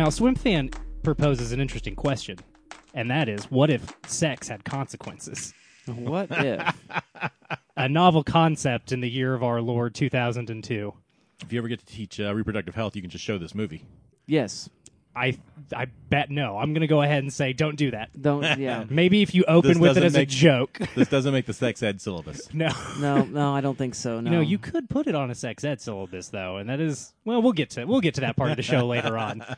Now, Swim Fan proposes an interesting question, and that is what if sex had consequences? What if? A novel concept in the year of our Lord 2002. If you ever get to teach uh, reproductive health, you can just show this movie. Yes. I I bet no. I'm going to go ahead and say don't do that. Don't. Yeah. Maybe if you open This with it doesn't as a joke. This doesn't make the sex ed syllabus. No. No. No. I don't think so. No. You know, you could put it on a sex ed syllabus though, and that is well, we'll get to we'll get to that part of the show later on.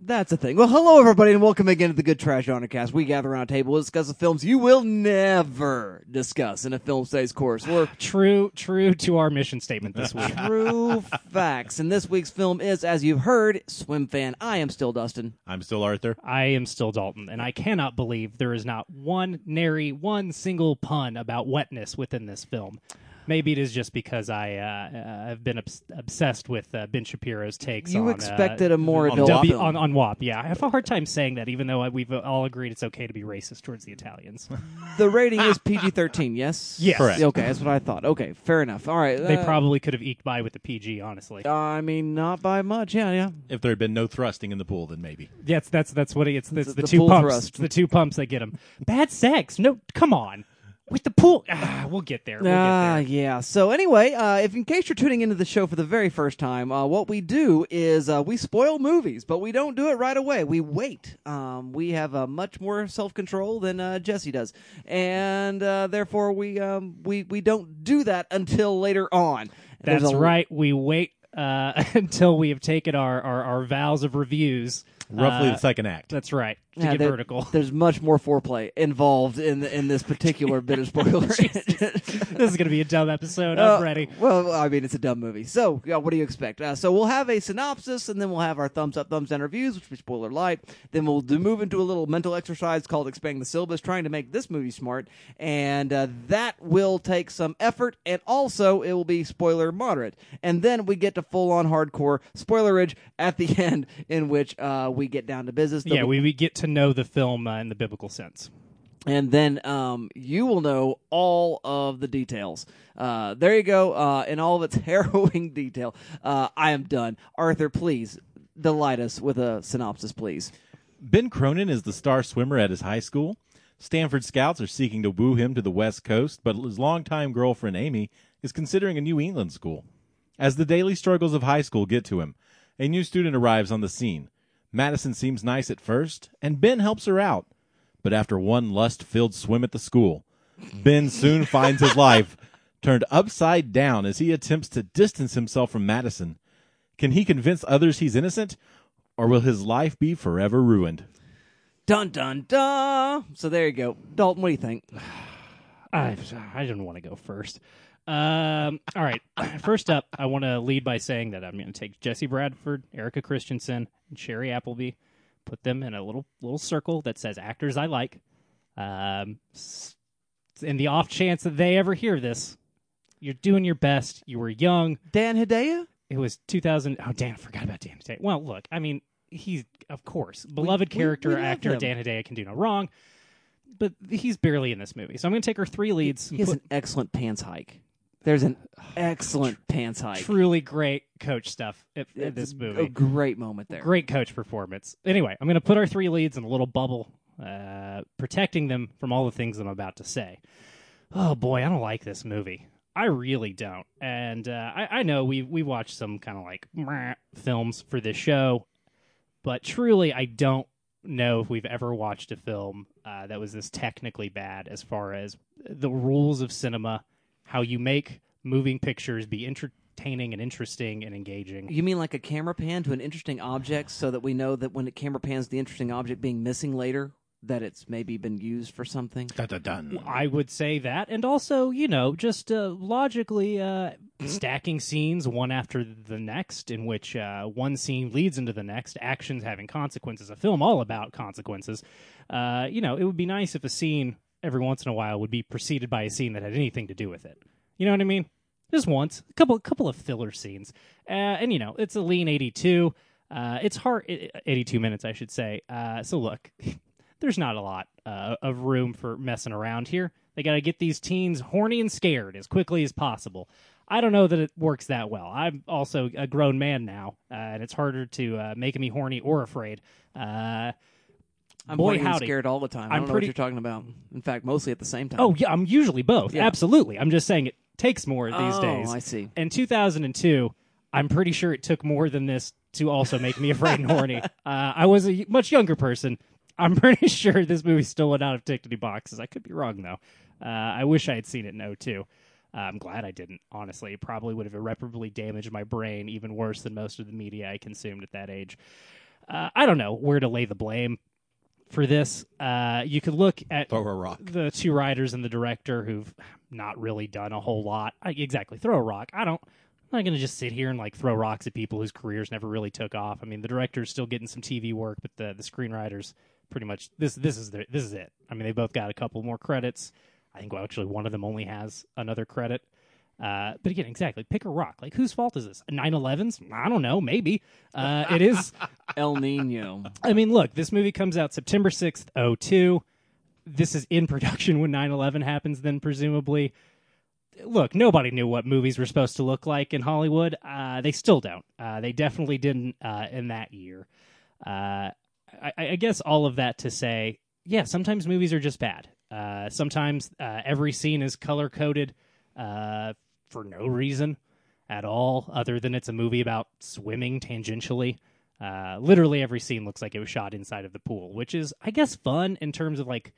That's a thing. Well, hello everybody, and welcome again to the Good Trash Genre Cast. We gather around a table to discuss the films you will never discuss in a film studies course. We're True, true to our mission statement this week. true facts, and this week's film is, as you've heard, Swim Fan. I am still Dustin. I'm still Arthur. I am still Dalton, and I cannot believe there is not one nary one single pun about wetness within this film. Maybe it is just because I uh, uh, have been obs- obsessed with uh, Ben Shapiro's takes. You on, expected uh, a more on adult W- on, on WAP. Yeah, I have a hard time saying that, even though we've all agreed it's okay to be racist towards the Italians. the rating is PG thirteen. Yes. Yes. Correct. Okay, that's what I thought. Okay, fair enough. All right. they uh, probably could have eked by with the PG, honestly. I mean, not by much. Yeah, yeah. If there had been no thrusting in the pool, then maybe. Yes, that's that's what it, it's. It's The- the, the two pumps. thrust. It's the two pumps that get them. Bad sex. No, come on. With the pool, ah, we'll get there. We'll Ah, get there. yeah. So anyway, uh, if in case you're tuning into the show for the very first time, uh, what we do is uh, we spoil movies, but we don't do it right away. We wait. Um, we have uh, much more self control than uh, Jesse does, and uh, therefore we um, we we don't do that until later on. There's That's a- right. We wait uh, until we have taken our, our, our vows of reviews. Roughly Uh, the second act. That's right. To Yeah, get there- vertical. There's much more foreplay involved in in this particular bit of spoilers. this is going to be a dumb episode. Uh, I'm ready. Well, I mean, it's a dumb movie. So, yeah, what do you expect? Uh, so, we'll have a synopsis, and then we'll have our thumbs up, thumbs down reviews, which we spoiler light. Then we'll do, move into a little mental exercise called expanding the syllabus, trying to make this movie smart, and uh, that will take some effort, and also it will be spoiler moderate. And then we get to full on hardcore spoilerage at the end, in which uh, we get down to business. Yeah, we, we get to know the film uh, in the biblical sense. and then um, you will know all of the details. Uh, there you go, uh, in all of its harrowing detail. Uh, I am done. Arthur, please delight us with a synopsis, please. Ben Cronin is the star swimmer at his high school. Stanford scouts are seeking to woo him to the West Coast, but his longtime girlfriend Amy is considering a New England school. As the daily struggles of high school get to him, a new student arrives on the scene. Madison seems nice at first, and Ben helps her out. But after one lust filled swim at the school, Ben soon finds his life turned upside down as he attempts to distance himself from Madison. Can he convince others he's innocent, or will his life be forever ruined? Dun dun dun. So there you go, Dalton. What do you think? I I didn't want to go first. Um, all right. First up, I want to lead by saying that I'm going to take Jesse Bradford, Erika Christensen, and Shiri Appleby, put them in a little little circle that says actors I like. Um, in the off chance that they ever hear this, you're doing your best. You were young. Dan Hedaya. It was 2000. Oh, Dan, I forgot about Dan Hedaya. Well, look, I mean, he's of course beloved we- character we love actor. him. Dan Hedaya can do no wrong, but he's barely in this movie. So I'm going to take her three leads. He and has put an excellent pants hike. There's an excellent pants hike. truly great coach stuff at, at It's this A movie. great moment there. Great coach performance. Anyway, I'm going to put our three leads in a little bubble, uh, protecting them from all the things I'm about to say. Oh boy, I don't like this movie. I really don't. And uh, I, I know we we watched some kind of like films for this show, but truly, I don't know if we've ever watched a film uh, that was this technically bad as far as the rules of cinema, how you make moving pictures be entertaining and interesting and engaging. You mean like a camera pan to an interesting object so that we know that when the camera pans the interesting object being missing later, that it's maybe been used for something? Dun, dun, dun. I would say that, and also, you know, just uh, logically uh, stacking scenes one after the next, in which uh, one scene leads into the next, actions having consequences. A film all about consequences. Uh, you know, it would be nice if a scene every once in a while would be preceded by a scene that had anything to do with it. You know what I mean? Just once, a couple, couple of filler scenes, uh, and you know, it's a lean eighty-two. Uh, it's hard, eighty-two minutes, I should say. Uh, so look. there's not a lot uh, of room for messing around here. They got to get these teens horny and scared as quickly as possible. I don't know that it works that well. I'm also a grown man now, uh, and it's harder to uh, make me horny or afraid. I'm boy, horny and howdy. scared all the time. I I'm don't know pretty- what you're talking about. In fact, mostly at the same time. Oh yeah, I'm usually both. Yeah. Absolutely. I'm just saying it takes more these days. Oh, days. I see. In 2002, I'm pretty sure it took more than this to also make me afraid and horny. Uh, I was a much younger person. I'm pretty sure this movie still went out of tickety boxes. I could be wrong though. Uh, I wish I had seen it in 02. Uh, I'm glad I didn't. Honestly, it probably would have irreparably damaged my brain even worse than most of the media I consumed at that age. Uh, I don't know where to lay the blame for this. Uh, you could look at Throw a rock. the two writers and the director who've not really done a whole lot. I, exactly, throw a rock. I don't. I'm not going to just sit here and like throw rocks at people whose careers never really took off. I mean, the director's still getting some TV work, but the the screenwriters pretty much this this is their, this is it. I mean, they both got a couple more credits. I think well, actually one of them only has another credit. Uh, but again, exactly, pick a rock. Like whose fault is this? 9/11's? I don't know. Maybe uh, it is. El Nino. I mean, look, this movie comes out September 6th, 02. This is in production when 9 11 happens, then presumably. Look, nobody knew what movies were supposed to look like in Hollywood. Uh, they still don't. Uh, they definitely didn't uh, in that year. Uh, I, I guess all of that to say, yeah, sometimes movies are just bad. Uh, sometimes uh, every scene is color coded uh, for no reason at all, other than it's a movie about swimming tangentially. Uh, literally every scene looks like it was shot inside of the pool, which is, I guess, fun in terms of like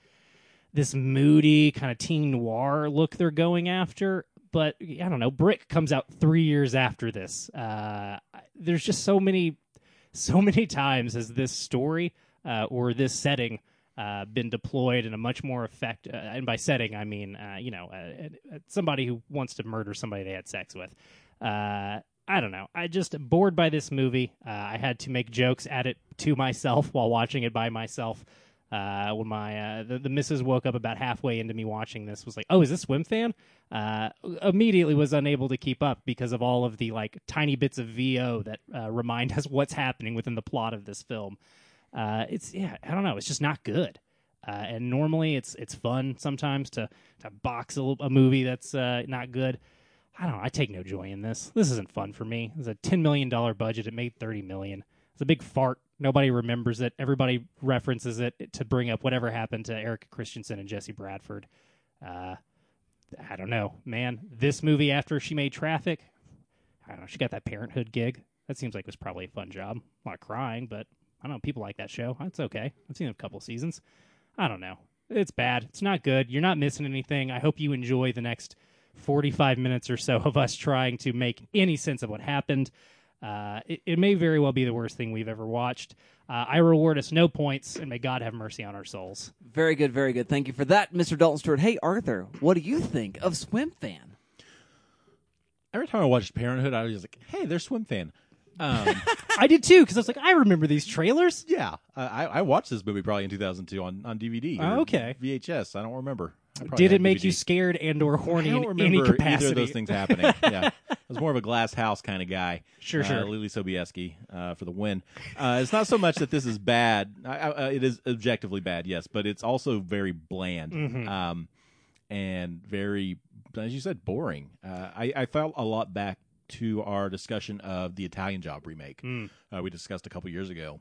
this moody kind of teen noir look they're going after. But I don't know. Brick comes out three years after this. Uh, there's just so many, so many times as this story uh, or this setting uh, been deployed in a much more effect. Uh, and by setting, I mean uh, you know uh, uh, somebody who wants to murder somebody they had sex with. Uh, I don't know. I just bored by this movie. Uh, I had to make jokes at it to myself while watching it by myself. Uh, when my uh, the, the missus woke up about halfway into me watching this, was like, "Oh, is this swim fan?" Uh, immediately was unable to keep up because of all of the like tiny bits of VO that uh, remind us what's happening within the plot of this film. Uh, it's yeah, I don't know. It's just not good. Uh, and normally it's it's fun sometimes to to box a, a movie that's uh, not good. I don't know. I take no joy in this. This isn't fun for me. It's a ten million dollar budget. It made thirty million. It's a big fart. Nobody remembers it. Everybody references it to bring up whatever happened to Erika Christensen and Jesse Bradford. Uh, I don't know, man. This movie after she made Traffic, I don't know. She got that Parenthood gig. That seems like it was probably a fun job. A lot of crying, but I don't know. People like that show. It's okay. I've seen a couple seasons. I don't know. It's bad. It's not good. You're not missing anything. I hope you enjoy the next 45 minutes or so of us trying to make any sense of what happened. Uh, it, it may very well be the worst thing we've ever watched. Uh, I reward us no points, and may God have mercy on our souls. Very good, very good. Thank you for that, Mr. Dalton Stewart. Hey, Arthur, what do you think of Swim Fan? Every time I watched Parenthood, I was just like, "Hey, they're swim fan." Um, I did too, because I was like, I remember these trailers. yeah, I, I watched this movie probably in 2002 on, on DVD. Oh, or okay. VHS. I don't remember. I probably Did had it make you DVD. scared and or horny I don't in remember any either capacity? of those things happening. yeah, I was more of a glass house kind of guy. Sure, uh, sure. Leelee Sobieski uh, for the win. Uh, it's not so much that this is bad. I, I, uh, it is objectively bad, yes, but it's also very bland Mm-hmm. um, and very, as you said, boring. Uh, I, I felt a lot back to our discussion of the Italian Job remake Mm. uh, we discussed a couple years ago.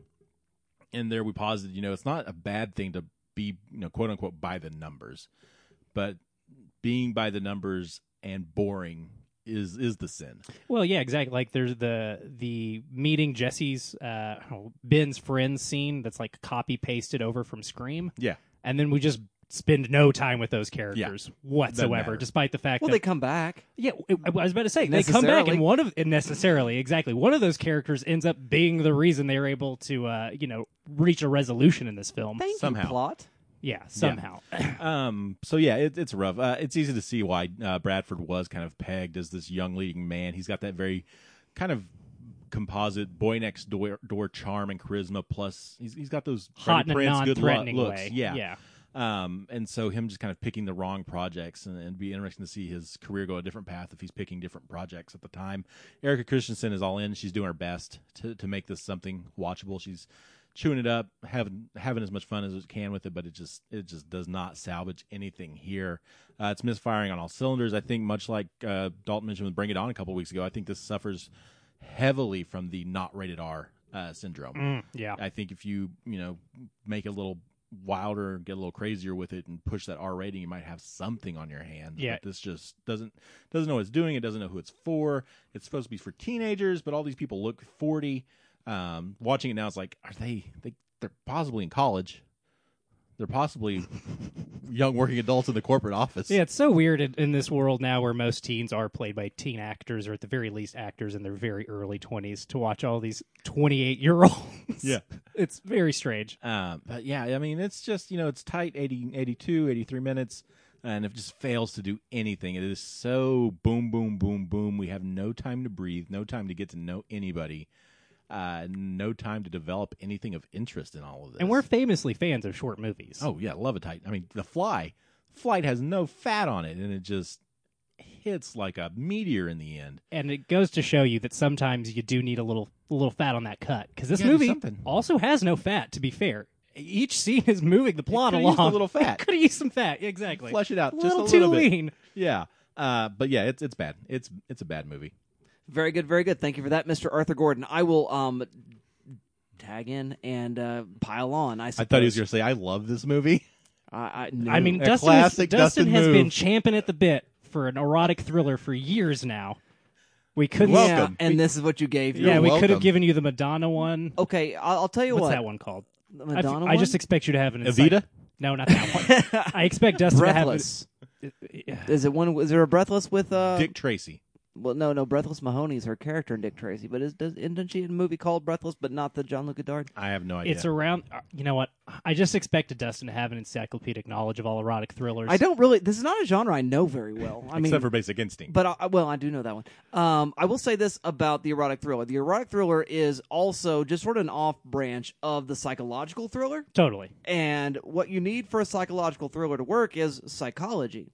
And there we posited, you know, it's not a bad thing to be, you know, quote unquote, by the numbers, but being by the numbers and boring is is the sin. Well, yeah, exactly. Like there's the the meeting Jesse's uh, Ben's friends scene that's like copy pasted over from Scream, Yeah, and then we just spend no time with those characters whatsoever, matter. despite the fact that Well, that they come back. Yeah, I I was about to say they come back, Necessarily. and one of and necessarily exactly one of those characters ends up being the reason they are able to, uh, you know, reach a resolution in this film. Thank Somehow. you, plot. yeah, somehow. Um. So yeah, it, it's rough. Uh, it's easy to see why uh, Bradford was kind of pegged as this young leading man. He's got that very kind of composite boy next door, door charm and charisma. Plus, he's he's got those Hot Freddie in a Prinze good lo- non-threatening looks. way. Yeah. Um, and so him just kind of picking the wrong projects, and, and be interesting to see his career go a different path if he's picking different projects at the time. Erika Christensen is all in; she's doing her best to to make this something watchable. She's chewing it up, having having as much fun as it can with it, but it just it just does not salvage anything here. Uh, it's misfiring on all cylinders. I think much like uh, Dalton mentioned with Bring It On a couple weeks ago, I think this suffers heavily from the not rated R uh, syndrome. Mm, yeah. I think if you you know make a little wilder, get a little crazier with it, and push that R rating, you might have something on your hands. Yeah. But this just doesn't doesn't know what it's doing. It doesn't know who it's for. It's supposed to be for teenagers, but all these people look forty. Um, watching it now, it's like, are they they they're possibly in college? They're possibly young working adults in the corporate office. Yeah, it's so weird in, in this world now where most teens are played by teen actors or at the very least actors in their very early 20s to watch all these 28 year olds. Yeah. It's very strange. Um, but yeah, I mean, it's just, you know, it's tight 80, 82, 83 minutes, and it just fails to do anything. It is so boom, boom, boom, boom. We have no time to breathe, no time to get to know anybody, uh, no time to develop anything of interest in all of this. And we're famously fans of short movies. oh, yeah, love a tight. I mean, The Fly, Flight has no fat on it, and it just hits like a meteor in the end. And it goes to show you that sometimes you do need a little a little fat on that cut because this You gotta do movie also has no fat. To be fair, each scene is moving the plot along. a little fat. Could have used some fat. Exactly. Flush it out a just little a too bit. lean. Yeah. Uh, but yeah, it's it's bad. It's it's a bad movie. Very good, very good. Thank you for that, Mr. Arthur Gordon. I will um tag in and uh, pile on. I, I thought he was going to say, "I love this movie." I, I, no. I mean, A Dustin, has, classic Dustin Dustin has move. been champing at the bit for an erotic thriller for years now. We couldn't. yeah, welcome. and this is what you gave. yeah, me. we could have given you the Madonna one. Okay, I'll, I'll tell you What's what. that one called? The I f- Madonna I, just expect you to have an Evita? incite- No, not that one. I expect Dustin Breathless. to have. It, Is it one? Is there a Breathless with? Uh, Dick Tracy. Well, no, no. Breathless Mahoney is her character in Dick Tracy, but is does isn't she in a movie called Breathless, but not the Jean-Luc Godard? I have no idea. it's around. uh, You know what? I just expected Dustin to have an encyclopedic knowledge of all erotic thrillers. I don't really. This is not a genre I know very well. I mean, except for Basic Instinct. But I, well, I do know that one. Um, I will say this about the erotic thriller: the erotic thriller is also just sort of an off branch of the psychological thriller. Totally. And what you need for a psychological thriller to work is psychology.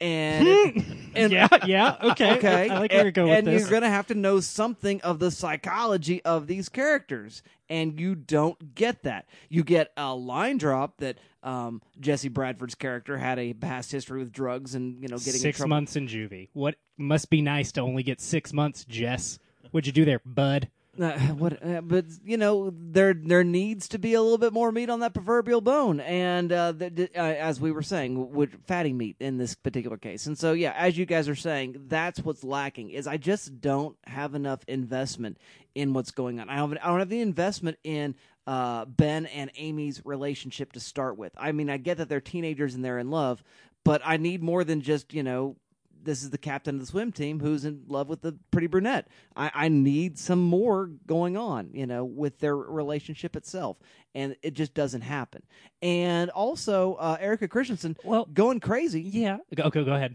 And and yeah. Yeah. Okay. okay, I like where you're and, going with and this. you're going to have to know something of the psychology of these characters, and you don't get that. You get a line drop that um, Jesse Bradford's character had a past history with drugs and you know getting in six trouble. months in juvie. What must be nice to only get six months, Jess? What'd you do there, bud? Uh, what, uh, but you know, there there needs to be a little bit more meat on that proverbial bone, and uh, the, uh, as we were saying, with fatty meat in this particular case. And so, yeah, as you guys are saying, that's what's lacking. Is I just don't have enough investment in what's going on. I don't. I don't have the investment in uh, Ben and Amy's relationship to start with. I mean, I get that they're teenagers and they're in love, but I need more than just you know this is the captain of the swim team who's in love with the pretty brunette. I, I need some more going on, you know, with their relationship itself, and it just doesn't happen. And also, uh, Erika Christensen, Well- going crazy. Yeah. Okay. Go ahead.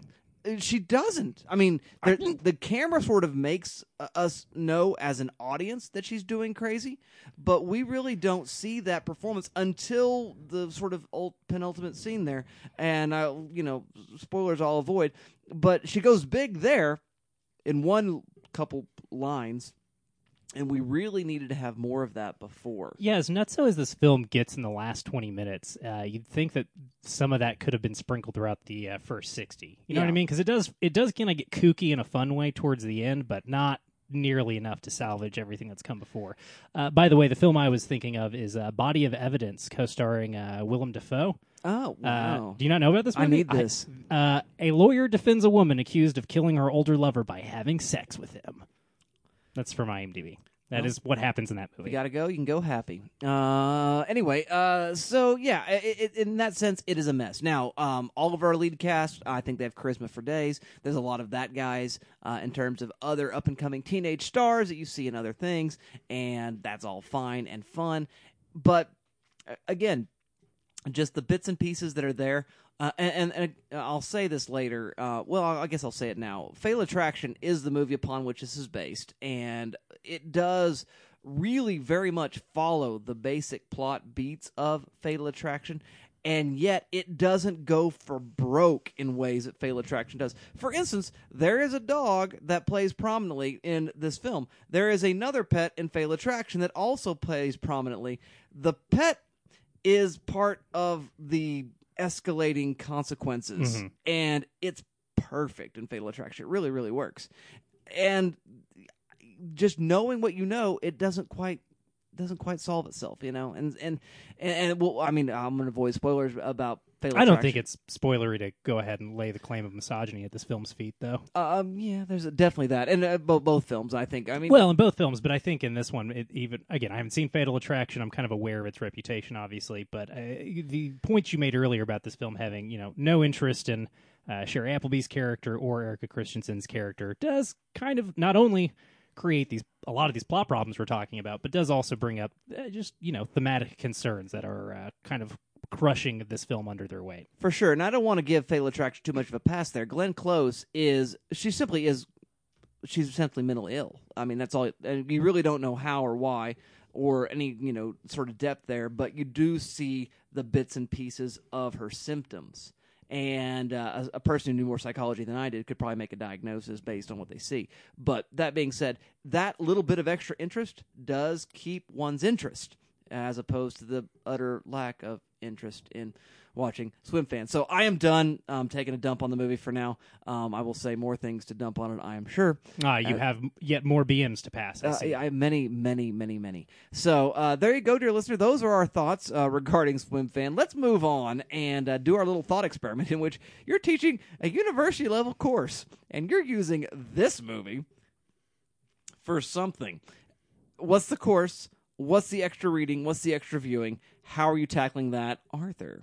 She doesn't. I mean, the, the camera sort of makes uh, us know as an audience that she's doing crazy, but we really don't see that performance until the sort of ult- penultimate scene there. And I, you know, spoilers I'll avoid, but she goes big there in one couple lines, and we really needed to have more of that before. Yeah, as nutso as this film gets in the last 20 minutes, uh, you'd think that some of that could have been sprinkled throughout the uh, first 60. You know what I mean? Because it does, it does kind of get kooky in a fun way towards the end, but not nearly enough to salvage everything that's come before. Uh, by the way, the film I was thinking of is uh, Body of Evidence, co-starring uh, Willem Dafoe. Oh Uh, wow! do you not know about this I need this. uh, a lawyer defends a woman accused of killing her older lover by having sex with him. That's from IMDb. That is what happens in that movie. you gotta go, you can go happy. Uh, anyway, uh, so yeah, i i in that sense, it is a mess. Now, um, all of our lead cast, I think they have charisma for days. There's a lot of that guys uh, in terms of other up and coming teenage stars that you see in other things, and that's all fine and fun. But uh, again, just the bits and pieces that are there. Uh, and, and, and I'll say this later. Uh, well, I guess I'll say it now. Fatal Attraction is the movie upon which this is based, and it does really very much follow the basic plot beats of Fatal Attraction. and yet it doesn't go for broke in ways that Fatal Attraction does. For instance, there is a dog that plays prominently in this film. There is another pet in Fatal Attraction that also plays prominently. The pet is part of the escalating consequences, mm-hmm. and it's perfect in Fatal Attraction. It really, really works. And just knowing what you know, it doesn't quite doesn't quite solve itself, you know. And and and, and well, I mean, I'm going to avoid spoilers about Fatal I don't think it's spoilery to go ahead and lay the claim of misogyny at this film's feet, though. Um, yeah, there's definitely that, and uh, both both films. I think. I mean, Well, in both films, but I think in this one, it even again, I haven't seen Fatal Attraction. I'm kind of aware of its reputation, obviously, but uh, the points you made earlier about this film having you know no interest in uh, Shiri Appleby's character or Erika Christensen's character does kind of not only create these a lot of these plot problems we're talking about, but does also bring up uh, just you know thematic concerns that are uh, kind of crushing this film under their weight. for sure. And I don't want to give Fatal Attraction too much of a pass there. Glenn Close is she simply is she's essentially mentally ill. I mean, that's all. And you really don't know how or why or any you know sort of depth there, but you do see the bits and pieces of her symptoms. And uh, a, a person who knew more psychology than I did could probably make a diagnosis based on what they see. But that being said, that little bit of extra interest does keep one's interest, as opposed to the utter lack of interest in watching swim fans. So I am done um, taking a dump on the movie for now. Um, I will say more things to dump on it, I am sure. Ah, you Uh, have yet more BMs to pass. I Uh, see. I have many, many, many, many. So uh, there you go, dear listener. Those are our thoughts uh, regarding Swim Fan. Let's move on and uh, do our little thought experiment in which you're teaching a university level course and you're using this movie for something. What's the course? What's the extra reading? What's the extra viewing? How are you tackling that, Arthur?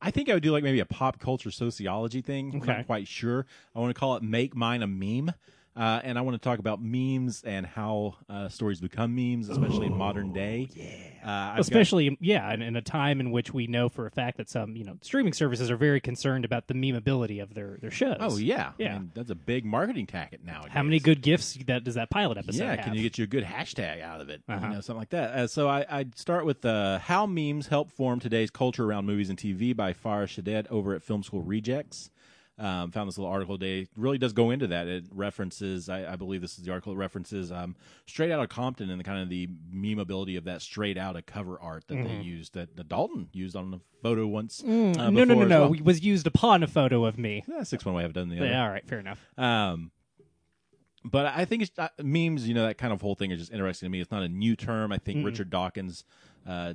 I think I would do like maybe a pop culture sociology thing. I'm Okay. not quite sure. I want to call it "Make Mine a Meme," uh, and I want to talk about memes and how uh, stories become memes, especially in modern day. Yeah, uh, I've got- especially yeah in, in a time in which we know for a fact that some you know streaming services are very concerned about the memeability of their their shows oh yeah, Yeah. I mean, that's a big marketing tactic now. how many good gifts that does that pilot episode yeah, have? can you get you a good hashtag out of it? Uh-huh. You know, something like that. Uh, so I, I'd start with uh, How Memes Help Form Today's Culture Around Movies and TV by Farah Shaddad over at Film School Rejects. Um, found this little article today. It really does go into that. It references, I, I believe this is the article, it references um, Straight Out of Compton and the kind of the memeability of that straight out of cover art that they used, that, that Dalton used on a photo once. uh, Mm-hmm. Mm, no no no no well. it was used upon a photo of me Yeah, six one way I have done the other. yeah, all right fair enough Um, but I think it's uh, memes. You know that kind of whole thing is just interesting to me. It's not a new term. I think Richard Dawkins uh,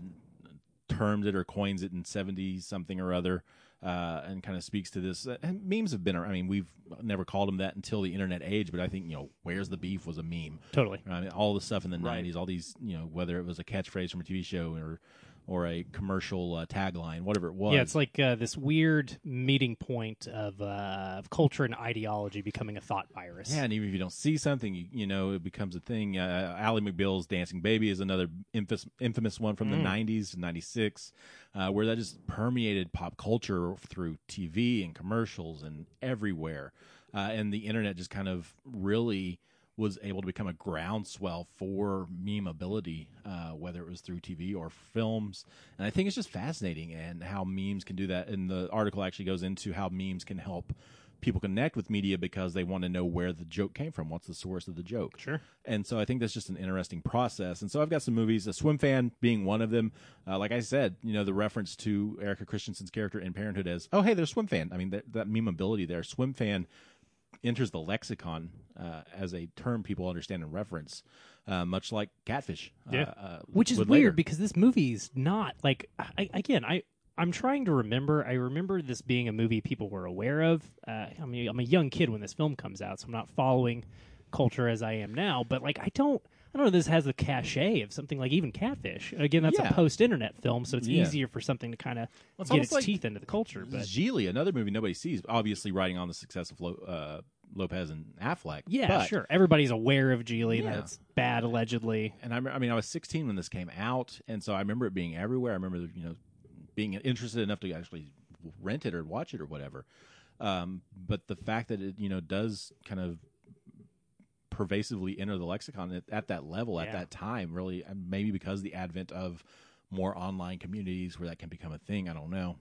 termed it or coins it in seventy something or other, uh, and kind of speaks to this. Uh, and memes have been. I mean, we've never called them that until the internet age. But I think you know, where's the beef was a meme. totally I mean, all the stuff in the '90s, all these, you know, whether it was a catchphrase from a TV show or or a commercial uh, tagline, whatever it was. yeah it's like uh, this weird meeting point of, uh, of culture and ideology becoming a thought virus Yeah, and even if you don't see something, you, you know, it becomes a thing. Uh, Ally McBeal's Dancing Baby is another infamous, infamous one from the 90s, 96, uh, where that just permeated pop culture through TV and commercials and everywhere. Uh, and the internet just kind of really was able to become a groundswell for memeability, uh, whether it was through TV or films. And I think it's just fascinating and how memes can do that. And the article actually goes into how memes can help people connect with media because they want to know where the joke came from. What's the source of the joke? Sure. And so I think that's just an interesting process. And so I've got some movies, A Swim Fan being one of them. Uh, like I said, you know, the reference to Erika Christensen's character in Parenthood as, oh, hey, there's Swim Fan. I mean, that, that memeability there. Swim Fan enters the lexicon uh, as a term people understand and reference, uh, much like catfish. uh, Yeah. uh, which is weird later. because this movie's not like I, again I I'm trying to remember. I remember this being a movie people were aware of. Uh, I mean, I'm a young kid when this film comes out, so I'm not following culture as I am now. But like, I don't. I don't know. if This has the cachet of something like even Catfish. Again, that's Yeah. a post-internet film, so it's Yeah. easier for something to kind of Well, get its like teeth into the culture. But Gigli, another movie nobody sees, obviously riding on the success of Lo- uh, Lopez and Affleck. yeah, But- sure. Everybody's aware of Gigli. Yeah. That's bad, allegedly. and I, I mean, I was 16 when this came out, and so I remember it being everywhere. I remember, you know, being interested enough to actually rent it or watch it or whatever. Um, but the fact that it, you know, does kind of pervasively enter the lexicon at, at that level at that time, really, uh, maybe because the advent of more online communities where that can become a thing. I don't know,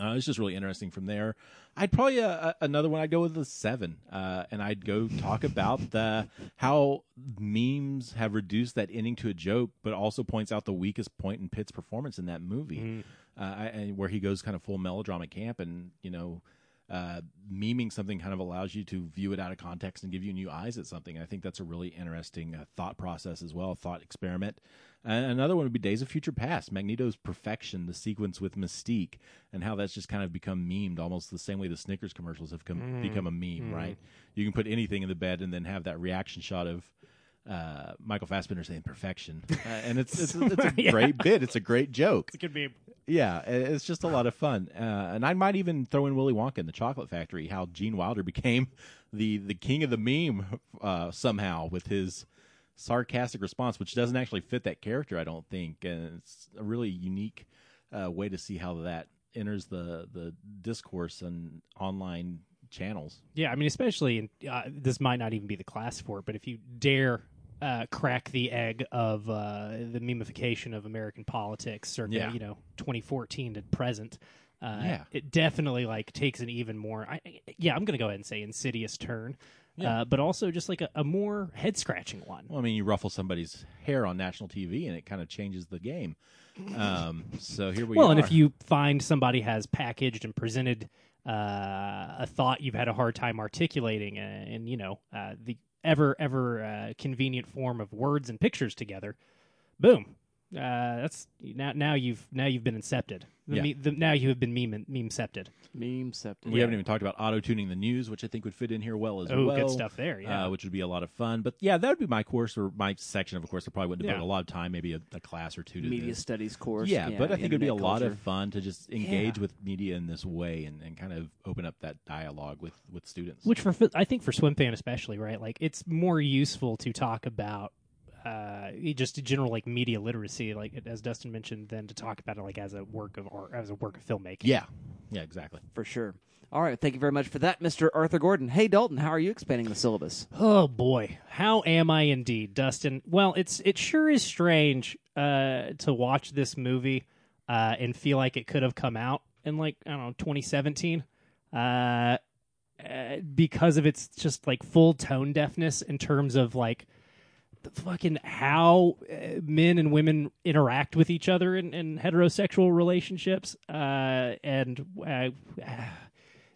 Uh, it's just really interesting from there. I'd probably uh, another one. I'd go with the seven, uh, and I'd go talk about the how memes have reduced that ending to a joke, but also points out the weakest point in Pitt's performance in that movie, uh, and where he goes kind of full melodrama camp, and you know. Uh, memeing something kind of allows you to view it out of context and give you new eyes at something. I think that's a really interesting uh, thought process as well, thought experiment. And another one would be Days of Future Past, Magneto's perfection, the sequence with Mystique, and how that's just kind of become memed, almost the same way the Snickers commercials have come, become a meme, right? You can put anything in the bed and then have that reaction shot of uh, Michael Fassbender saying perfection, uh, and it's it's, it's a Yeah. great bit. It's a great joke. It could be. Yeah, it's just a lot of fun, uh, and I might even throw in Willy Wonka and the Chocolate Factory. How Gene Wilder became the the king of the meme uh, somehow with his sarcastic response, which doesn't actually fit that character, I don't think, and it's a really unique uh, way to see how that enters the the discourse and online channels. Yeah, I mean, especially in, uh, this might not even be the class for it, but if you dare uh, crack the egg of uh, the memification of American politics, circa Yeah. you know 2014 to present, uh, Yeah. it definitely like takes an even more. I, yeah, I'm gonna go ahead and say insidious turn, Yeah. uh, but also just like a, a more head scratching one. Well, I mean, you ruffle somebody's hair on national TV, and it kind of changes the game. Um, so here we well, are. and if you find somebody has packaged and presented uh, a thought you've had a hard time articulating, uh, and you know uh, the ever ever uh, convenient form of words and pictures together, boom. Uh, that's now. Now you've now you've been incepted. The Yeah. me, the, now you have been meme memecepted. Meme septum. We haven't even talked about auto tuning the news, which I think would fit in here well as well. Oh, well. good stuff there. Yeah. Uh, which would be a lot of fun. But yeah, that would be my course or my section of a course. I probably wouldn't devote Yeah. a lot of time, maybe a, a class or two to Media this. studies course. Yeah, but I think it'd be a internet lot culture. of fun to just engage Yeah. with media in this way and, and kind of open up that dialogue with, with students. Which for I think for swim fan especially, right? Like it's more useful to talk about uh, just general like media literacy, like as Dustin mentioned, than to talk about it like as a work of art, as a work of filmmaking. yeah, yeah, exactly. for sure. All right, thank you very much for that, Mr. Arthur Gordon. Hey, Dalton, how are you expanding the syllabus? Oh boy, how am I indeed, Dustin? Well, it's it sure is strange uh, to watch this movie uh, and feel like it could have come out in like I don't know 2017, uh, uh, because of its just like full tone deafness in terms of like the fucking how uh, men and women interact with each other in, in heterosexual relationships, uh, and. Uh,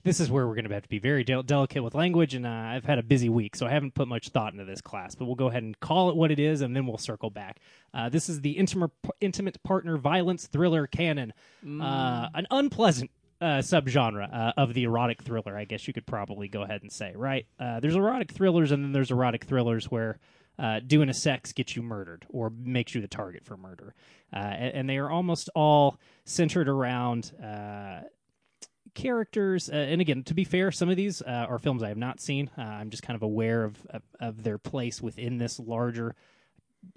this is where we're going to have to be very del- delicate with language, and uh, I've had a busy week, so I haven't put much thought into this class. But we'll go ahead and call it what it is, and then we'll circle back. Uh, this is the intimate intimate partner violence thriller canon, uh, an unpleasant uh, subgenre uh, of the erotic thriller. I guess you could probably go ahead and say right. Uh, there's erotic thrillers, and then there's erotic thrillers where. Uh, doing a sex gets you murdered or makes you the target for murder. Uh, and, and they are almost all centered around uh, characters. Uh, and again to be fair some of these uh, are films i have not seen. Uh, i'm just kind of aware of, of, of their place within this larger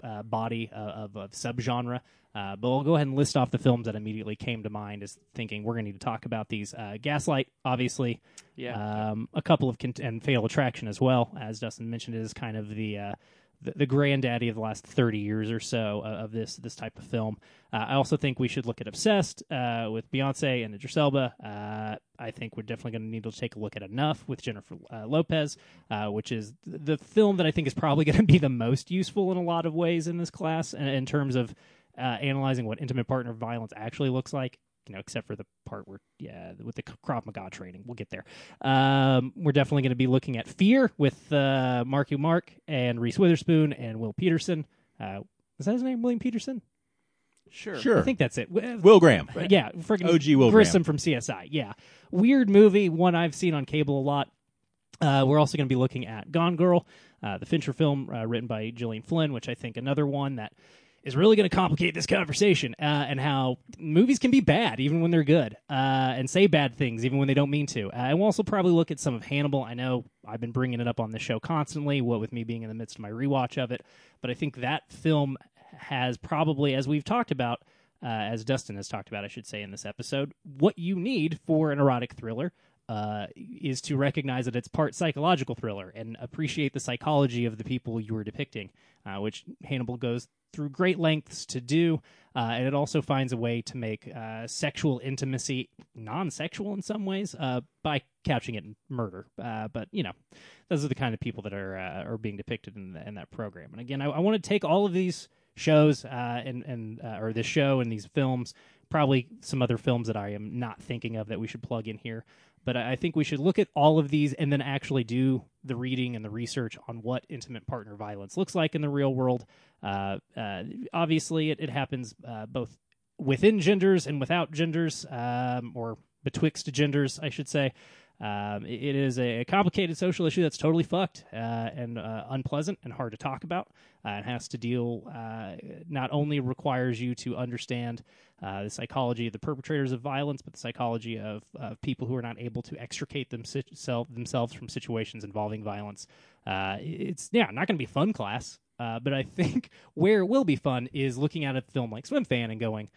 uh, body of, of subgenre. Uh, but we'll go ahead and list off the films that immediately came to mind as thinking we're going to need to talk about these. Uh, gaslight obviously. Yeah. um, a couple of cont- and fatal attraction as well. As dustin mentioned is kind of the uh, the, the granddaddy of the last 30 years or so uh, of this this type of film. Uh, I also think we should look at Obsessed uh, with Beyonce and Idris Elba. Uh, I think we're definitely going to need to take a look at Enough with Jennifer uh, Lopez, uh, which is the film that I think is probably going to be the most useful in a lot of ways in this class in, in terms of analyzing what intimate partner violence actually looks like. You know, except for the part where, yeah, with the Krav Maga training, we'll get there. Um, we're definitely going to be looking at Fear with uh, Marky Mark and Reese Witherspoon and Will Petersen. Uh, is that his name, William Petersen? Sure. Sure. I think that's it. Will Graham. uh, Yeah, freaking OG Will Grissom from CSI. Yeah, weird movie, one I've seen on cable a lot. Uh, we're also going to be looking at Gone Girl, uh, the Fincher film uh, written by Gillian Flynn, which I think another one that is really going to complicate this conversation uh, and how movies can be bad even when they're good uh, and say bad things even when they don't mean to. Uh, and we'll also probably look at some of Hannibal. I know I've been bringing it up on the show constantly, what with me being in the midst of my rewatch of it, but I think that film has probably, as we've talked about, uh, as Dustin has talked about, I should say, in this episode, what you need for an erotic thriller uh, is to recognize that it's part psychological thriller and appreciate the psychology of the people you are depicting, uh, which Hannibal goes through great lengths to do. Uh, and it also finds a way to make uh, sexual intimacy non-sexual in some ways uh, by couching it in murder. Uh, but you know, those are the kind of people that are are being depicted in, the, in that program. And again, I, I want to take all of these shows and and or this show and these films, probably some other films that I am not thinking of that we should plug in here. But I think we should look at all of these and then actually do the reading and the research on what intimate partner violence looks like in the real world. Uh, uh, obviously, it, it happens uh, both within genders and without genders, um, or betwixt genders, I should say. Um, it- it is a complicated social issue that's totally fucked uh, and uh, unpleasant and hard to talk about. Uh, it has to deal, uh, not only requires you to understand uh, the psychology of the perpetrators of violence, but the psychology of, of people who are not able to extricate themselves themselves from situations involving violence. Uh, it's, yeah, not going to be fun class. Uh, but I think where it will be fun is looking at a film like Swim Fan and going,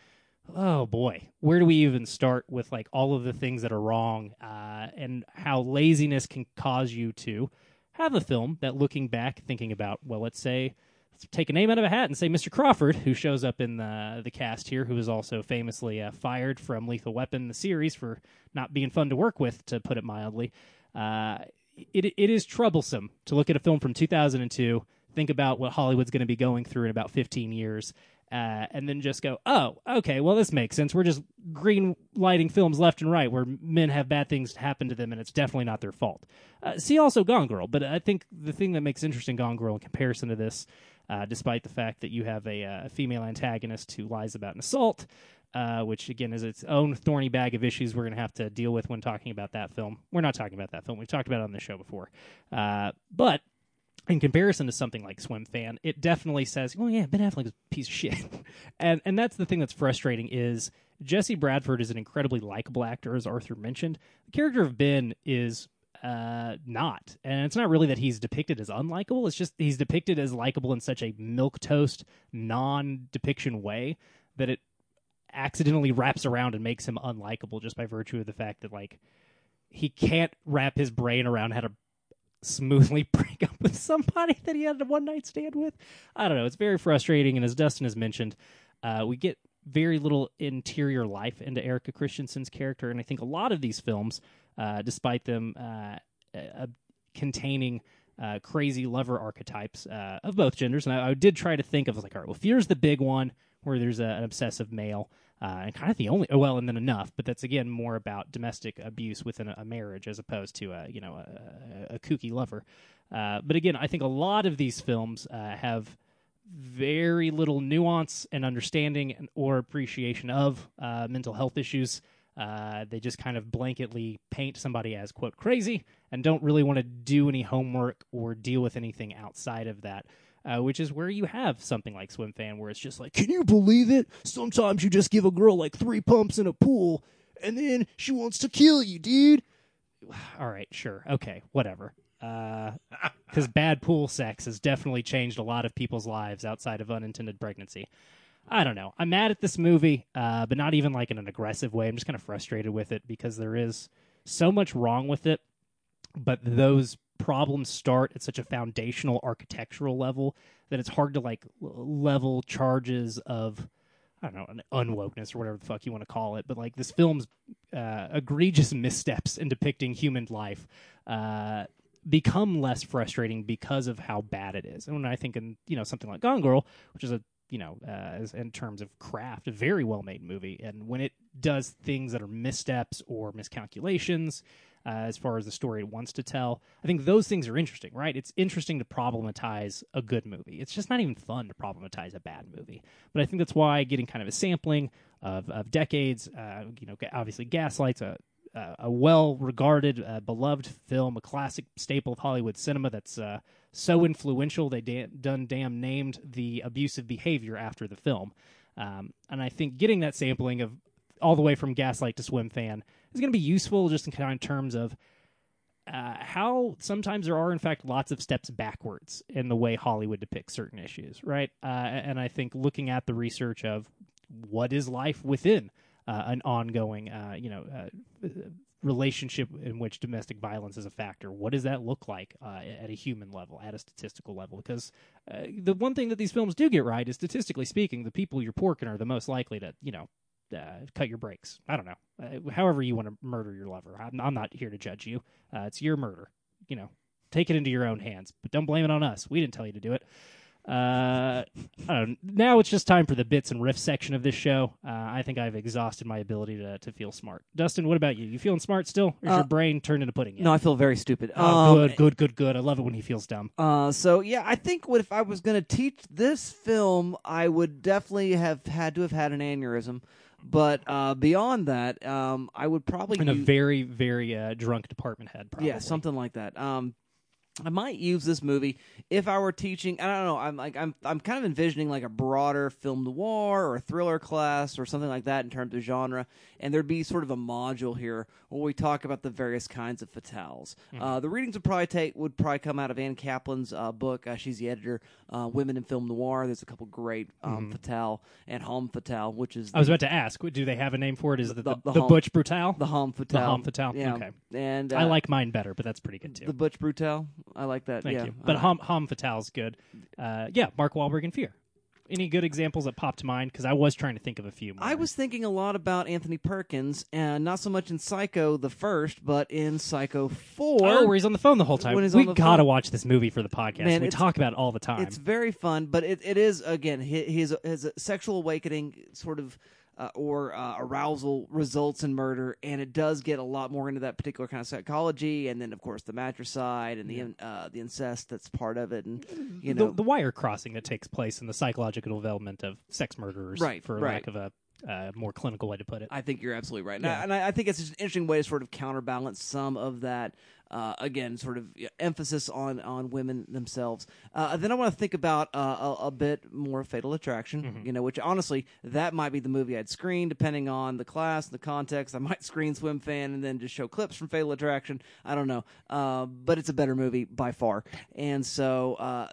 oh boy, where do we even start with like all of the things that are wrong uh, and how laziness can cause you to have a film that looking back, thinking about, well, let's say, take a name out of a hat and say Mr. Crawford, who shows up in the the cast here, who was also famously uh, fired from Lethal Weapon, the series, for not being fun to work with, to put it mildly. Uh, it it is troublesome to look at a film from 2002, think about what Hollywood's going to be going through in about 15 years, uh, and then just go, oh, okay, well, this makes sense. We're just green lighting films left and right where men have bad things happen to them, and it's definitely not their fault. Uh, see also Gone Girl, but I think the thing that makes interesting Gone Girl in comparison to this, uh, despite the fact that you have a, uh, female antagonist who lies about an assault, uh, which again is its own thorny bag of issues we're going to have to deal with when talking about that film. We're not talking about that film. We've talked about it on the show before. Uh, but in comparison to something like Swim Fan, it definitely says, "Oh yeah, Ben Affleck is a piece of shit," and and that's the thing that's frustrating is Jesse Bradford is an incredibly likable actor, as Arthur mentioned. The character of Ben is uh not and it's not really that he's depicted as unlikable it's just he's depicted as likable in such a milk toast non-depiction way that it accidentally wraps around and makes him unlikable just by virtue of the fact that like he can't wrap his brain around how to smoothly break up with somebody that he had a one night stand with. I don't know. It's very frustrating. And as Dustin has mentioned, uh, we get very little interior life into Erika Christensen's character. And I think a lot of these films, despite them uh, uh, containing uh, crazy lover archetypes uh, of both genders, and I, I did try to think of, like, all right, well, Fear's the big one where there's a, an obsessive male. Uh, and kind of the only oh, well, and then enough, but that's again more about domestic abuse within a, a marriage as opposed to a you know a, a, a kooky lover. Uh, but again, I think a lot of these films uh, have very little nuance and understanding and, or appreciation of uh, mental health issues. Uh, they just kind of blanketly paint somebody as quote crazy and don't really want to do any homework or deal with anything outside of that. Uh, which is where you have something like Swim Fan, where it's just like, can you believe it? Sometimes you just give a girl like three pumps in a pool, and then she wants to kill you, dude. All right, sure, okay, whatever. Because bad pool sex has definitely changed a lot of people's lives outside of unintended pregnancy. I don't know. I'm mad at this movie, uh, but not even like in an aggressive way. I'm just kind of frustrated with it because there is so much wrong with it, but those problems start at such a foundational architectural level that it's hard to like level charges of I don't know an unwokeness or whatever the fuck you want to call it, but like this film's uh, egregious missteps in depicting human life uh, become less frustrating because of how bad it is. And when I think in you know something like Gone Girl, which is a you know uh, in terms of craft, a very well made movie, and when it does things that are missteps or miscalculations. Uh, as far as the story it wants to tell, I think those things are interesting, right? It's interesting to problematize a good movie. It's just not even fun to problematize a bad movie. But I think that's why getting kind of a sampling of, of decades, uh, you know, obviously Gaslight's a, a, a well regarded, uh, beloved film, a classic staple of Hollywood cinema that's uh, so influential they da- done damn named the abusive behavior after the film. Um, and I think getting that sampling of all the way from Gaslight to Swim Fan is going to be useful just in kind of terms of uh, how sometimes there are in fact lots of steps backwards in the way Hollywood depicts certain issues, right? Uh, and I think looking at the research of what is life within uh, an ongoing, uh, you know, uh, relationship in which domestic violence is a factor. What does that look like uh, at a human level, at a statistical level? Because uh, the one thing that these films do get right is, statistically speaking, the people you're porking are the most likely to, you know, uh, cut your brakes. I don't know. Uh, however you want to murder your lover. I'm, I'm not here to judge you. Uh, it's your murder. You know, take it into your own hands, but don't blame it on us. We didn't tell you to do it. Uh, I don't, now it's just time for the bits and riffs section of this show. Uh, I think I've exhausted my ability to, to feel smart. Dustin, what about you? You feeling smart still? Or is Uh, your brain turned into pudding? yet? No, I feel very stupid. Oh, Um, good, good, good, good. I love it when he feels dumb. Uh, so yeah, I think what if I was going to teach this film, I would definitely have had to have had an aneurysm. But uh, beyond that, um, I would probably And a use- very, very uh, drunk department head, probably. yeah something like that. Um, I might use this movie if I were teaching. I don't know. I'm like I'm I'm kind of envisioning like a broader film noir or thriller class or something like that in terms of genre, and there'd be sort of a module here where we talk about the various kinds of fatales. Uh, the readings would probably take would probably come out of Ann Kaplan's uh, book. Uh, she's the editor, uh, Women in Film Noir. There's a couple great um, fatale and homme fatale, which is I was about to ask, do they have a name for it? Is it the, The- the, the the Butch Brutal? the homme fatale. homme fatale? Yeah. Okay. and uh, I like mine better, but that's pretty good too. the Butch Brutal. I like that. Thank yeah. you. But Hom Hom Fatale's good. Uh, yeah, Mark Wahlberg and Fear. Any good examples that popped to mind? Because I was trying to think of a few. More. I was thinking a lot about Anthony Perkins, and not so much in Psycho the first, but in Psycho Four. Oh, where he's on the phone the whole time. When he's we on the gotta phone. watch this movie for the podcast. Man, we talk about it all the time. It's very fun, but it, it is again his his, his sexual awakening sort of. Uh, or uh, arousal results in murder, and it does get a lot more into that particular kind of psychology, and then of course the matricide and the in uh, the incest that's part of it, and you know the, the wire crossing that takes place in the psychological development of sex murderers, Right, for right. lack of a uh, more clinical way to put it. I think you're absolutely right, and, Yeah. I, and I, I think it's just an interesting way to sort of counterbalance some of that. Uh, again, sort of emphasis on on women themselves. Uh, then I want to think about uh, a, a bit more Fatal Attraction. Mm-hmm. You know, which honestly, that might be the movie I'd screen depending on the class, the context. I might screen Swim Fan and then just show clips from Fatal Attraction. I don't know, uh, but it's a better movie by far. And so, uh,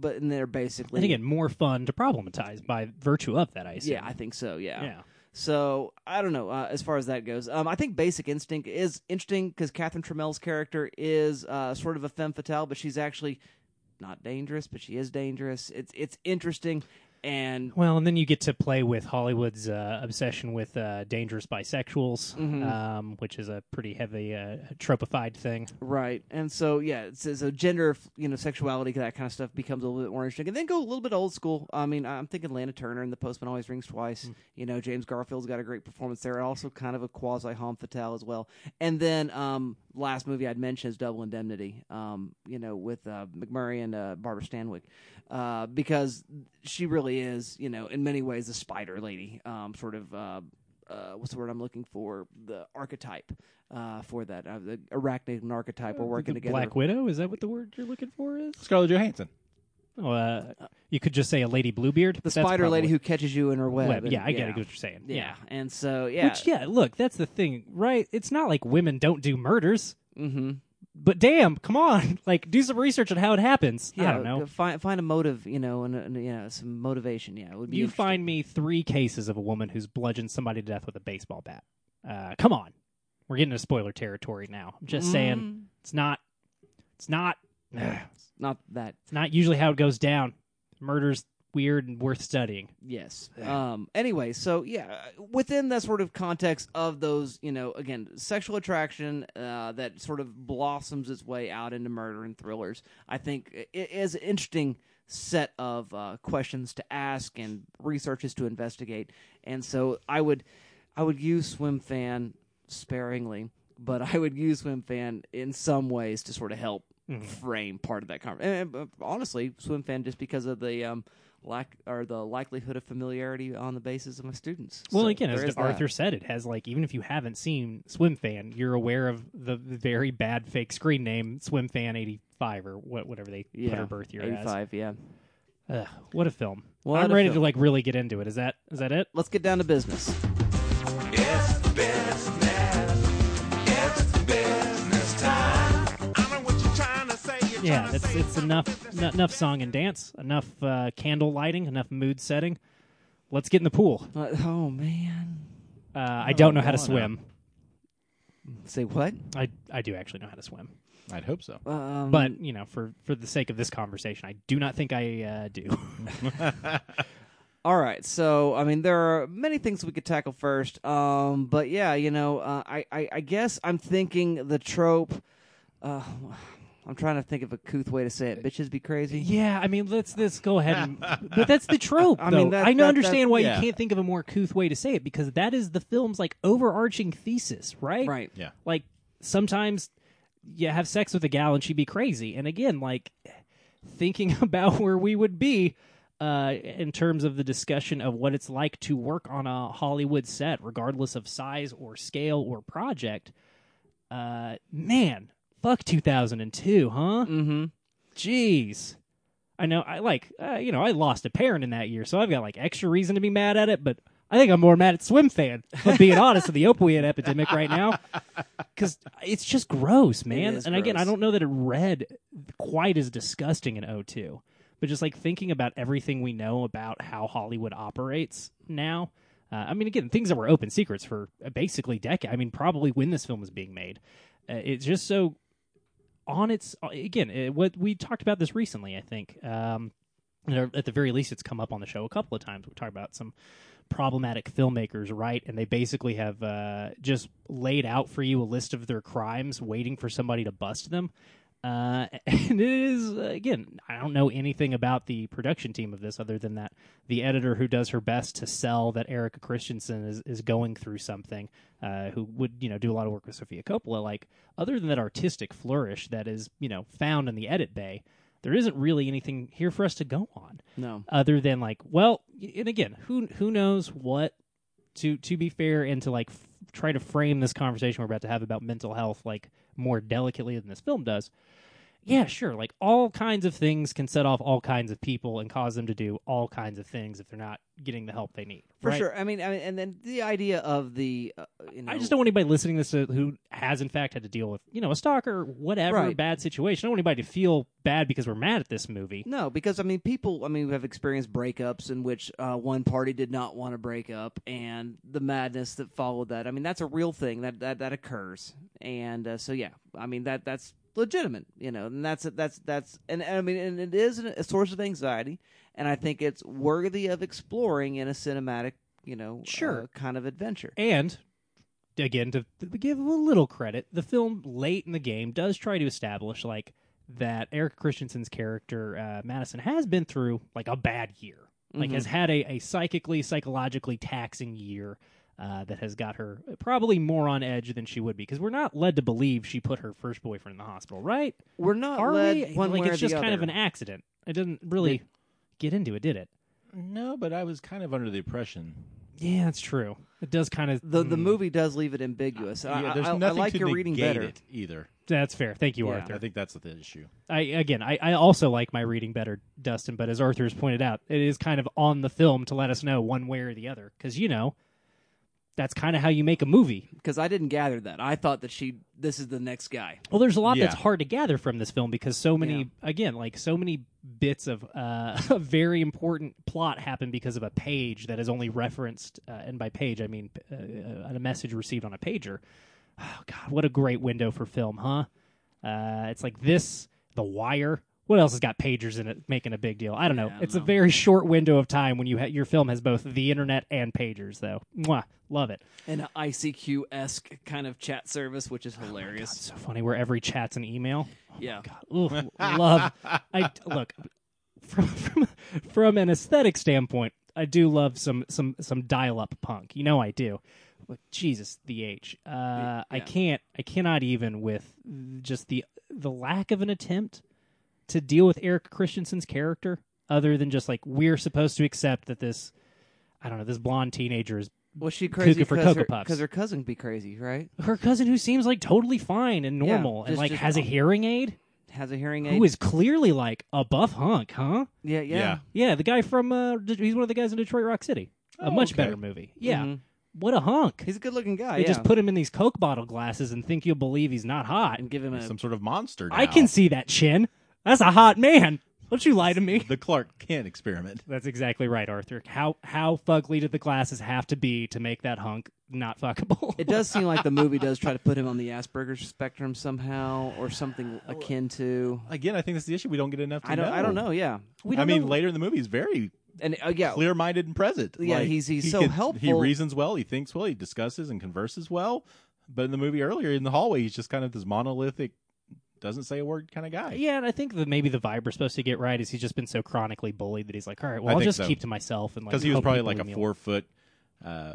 but and they're basically and again, more fun to problematize by virtue of that. I yeah, I think so. Yeah. Yeah. So I don't know uh, as far as that goes. Um, I think Basic Instinct is interesting because Catherine Trammell's character is uh, sort of a femme fatale, but she's actually not dangerous, but she is dangerous. It's it's interesting, and Well, and then you get to play with Hollywood's uh, obsession with uh, dangerous bisexuals, Mm-hmm. um, which is a pretty heavy uh, tropified thing. right, and so yeah, it's, so gender, you know, sexuality, that kind of stuff becomes a little bit more interesting, and then go a little bit old school. I mean, I'm thinking Lana Turner and The Postman Always Rings Twice. Mm. You know, James Garfield's got a great performance there, also kind of a quasi homme fatale as well. And then um, last movie I'd mention is Double Indemnity. Um, you know, with uh, MacMurray and uh, Barbara Stanwyck, uh, because she really is, you know, in many ways a spider lady, um, sort of. Uh, uh, what's the word I'm looking for? The archetype uh, for that, uh, the arachnid and archetype. We're working The together. Black Widow is that what the word you're looking for is? Scarlett Johansson. Oh, uh, you could just say a lady Bluebeard. the That's spider lady who catches you in her web. Web. and- Yeah, I get it, what you're saying. Yeah, and so yeah, Which, yeah, look, that's the thing, right? It's not like women don't do murders, mm-hmm. But damn, come on, like do some research on how it happens. yeah. I don't know. Find find a motive, you know, and, and you know, some motivation. Yeah, it would be. You find me three cases of a woman who's bludgeoned somebody to death with a baseball bat. Uh, come on, we're getting into spoiler territory now. I'm just saying, Mm, it's not, it's not, ugh, not that. it's not usually how it goes down. Murder's weird and worth studying. Yes. Um. Anyway, so yeah, within that sort of context of those, you know, again, sexual attraction uh, that sort of blossoms its way out into murder and thrillers, I think it is an interesting set of uh, questions to ask and researches to investigate. And so I would, I would use Swim Fan sparingly, but I would use Swim Fan in some ways to sort of help frame part of that conversation. And, uh, honestly, Swim Fan just because of the um, lack or the likelihood of familiarity on the basis of my students. Well, So again, as is that. Arthur said, it has like even if you haven't seen Swim Fan, you're aware of the very bad fake screen name Swim Fan eighty five or what, whatever they yeah, put her birth year as. eighty-five. Yeah. Ugh, what a film! What I'm a ready film. to like really get into it. Is that is that it? Let's get down to business. It's Yeah, it's it's enough n- enough song and dance, enough uh, candle lighting, enough mood setting. Let's get in the pool. Uh, oh man. Uh, I don't know how to Moana. swim. Say what? I I do actually know how to swim, I'd hope so. Um, but you know, for for the sake of this conversation, I do not think I uh, do. All right, so I mean, there are many things we could tackle first, um, but yeah, you know, uh, I, I I guess I'm thinking the trope. Uh, I'm trying to think of a couth way to say it. Bitches be crazy. yeah, I mean, let's let's go ahead. And, but that's the trope. I though. mean, that- I that- understand that- why yeah. you can't think of a more couth way to say it because that is the film's like overarching thesis, right? Right. Yeah. like sometimes you have sex with a gal and she'd be crazy and again like thinking about where we would be uh, in terms of the discussion of what it's like to work on a hollywood set regardless of size or scale or project uh, man fuck 2002 huh? Mm-hmm. jeez. I know i like uh, you know i lost a parent in that year so i've got like extra reason to be mad at it but i think i'm more mad at swim fan if being honest with the opioid epidemic right now. Because it's just gross man. and again i don't know that it read quite as disgusting in 02 but just like thinking about everything we know about how hollywood operates now uh, i mean again things that were open secrets for basically decade i mean probably when this film was being made uh, it's just so on its again it, what we talked about this recently i think. Um at the very least it's come up on the show a couple of times. We talked about some problematic filmmakers right? And they basically have uh, just laid out for you a list of their crimes waiting for somebody to bust them uh, and it is again i don't know anything about the production team of this other than that the editor who does her best to sell that erica christensen is, is going through something uh, who would you know do a lot of work with sofia coppola like other than that artistic flourish that is you know found in the edit bay there isn't really anything here for us to go on No. other than like well and again who who knows what to to be fair and to like f- try to frame this conversation we're about to have about mental health like more delicately than this film does yeah sure like all kinds of things can set off all kinds of people and cause them to do all kinds of things if they're not getting the help they need For right? sure. I mean, I mean, and then the idea of the, uh, you know, I just don't want anybody listening to this who has, in fact, had to deal with, you know, a stalker, whatever, Right. bad situation. I don't want anybody to feel bad because we're mad at this movie. No, because I mean, people. I mean, we have experienced breakups in which uh, one party did not want to break up, and the madness that followed that. I mean, that's a real thing that that that occurs, and uh, so yeah, I mean that that's legitimate, you know, and that's that's that's and, and I mean, and it is a source of anxiety, and I think it's worthy of exploring in a cinematic, you know, Sure. uh, kind of adventure. And again, to, to give a little credit, the film late in the game does try to establish like that Eric Christensen's character uh, Madison has been through like a bad year, like Mhm. has had a, a psychically, psychologically taxing year. Uh, that has got her probably more on edge than she would be because we're not led to believe she put her first boyfriend in the hospital, right? We're not Are led we? one like way it's or just the kind of an accident. It didn't really get into it, did it? No, but I was kind of under the impression. Yeah, that's true. It does kind of the the mm, movie does leave it ambiguous. I, yeah, there's I, I nothing like to your reading negate better. it either. That's fair. Thank you, Yeah. Arthur. I think that's the issue. I again, I, I also like my reading better, Dustin. But as Arthur has pointed out, it is kind of on the film to let us know one way or the other, because you know that's kind of how you make a movie. because I didn't gather that. I thought that she this is the next guy. Well, there's a lot that's hard to gather from this film because so many, Yeah. again, like so many bits of uh, a very important plot happen because of a page that is only referenced, uh, and by page I mean uh, a message received on a pager. Oh God, what a great window for film, huh? Uh, it's like this, The Wire. What else has got pagers in it, making a big deal? I don't know. Yeah, I don't it's a very short window of time when you ha- your film has both the internet and pagers, though. Mwah, love it. And an ICQ esque kind of chat service, which is Oh hilarious. It's so funny where every chat's an email. yeah. God, ooh, love. I look from, from from an aesthetic standpoint. I do love some some some dial up punk. You know I do. But Jesus, the H. Uh, I can't. I cannot even with just the the lack of an attempt to deal with Eric Christensen's character, other than just like we're supposed to accept that this. I don't know. This blonde teenager is Was she crazy for because Cocoa her, Puffs. 'cause her cousin be crazy, right? her cousin, who seems like totally fine and Yeah, normal, and like just- has a hearing aid. Has a hearing aid. Who is clearly like a buff hunk, huh? Yeah, yeah. Yeah. Yeah, the guy from uh, he's one of the guys in Detroit Rock City. A Oh, much okay. better movie. Yeah, Mhm. what a hunk! He's a good looking guy. they yeah. just put him in these Coke bottle glasses and think you'll believe he's not hot. and give him a Some sort of monster. I can see that chin. That's a hot man. Don't you lie to me. the Clark Kent experiment. That's exactly right, Arthur. How how fugly did the glasses have to be to make that hunk not fuckable? It does seem like the movie does try to put him on the Asperger's spectrum somehow, or something akin to. Again, I think that's the issue. We don't get enough to I don't. know. I don't know. Yeah, we I don't I mean, know. later in the movie, he's very and uh, yeah, clear-minded and present. Yeah, Like, he's- he's he so He helpful. He reasons well. He thinks well. He discusses and converses well. But in the movie earlier, in the hallway, he's just kind of this monolithic, doesn't say a word kind of guy. yeah, and I think that maybe the vibe we're supposed to get right is he's just been so chronically bullied that he's like, all right, well, I I'll just so. keep to myself and like because he was probably like a leave alone. four foot, uh,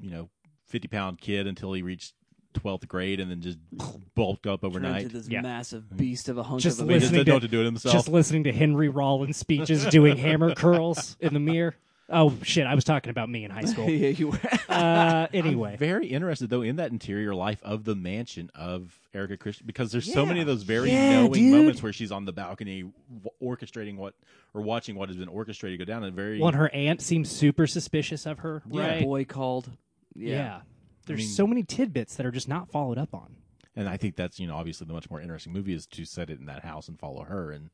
you know, fifty pound kid until he reached twelfth grade, and then just bulked up overnight. into this Yeah. massive beast of a hunk Just of a But just listening didn't to- what to do it himself. Just listening to Henry Rollins speeches doing hammer curls in the mirror. Oh shit, I was talking about me in high school. yeah, you were. Uh, anyway, very interested though in that interior life of the mansion of Erica Christensen because there's so many of those very Yeah, knowing dude. moments where she's on the balcony w- orchestrating what or watching what has been orchestrated go down and very well, and her aunt seems super suspicious of her. Yeah. Right? boy called. Yeah. Yeah. There's mean- so many tidbits that are just not followed up on. and I think that's you know obviously the much more interesting movie is to set it in that house and follow her and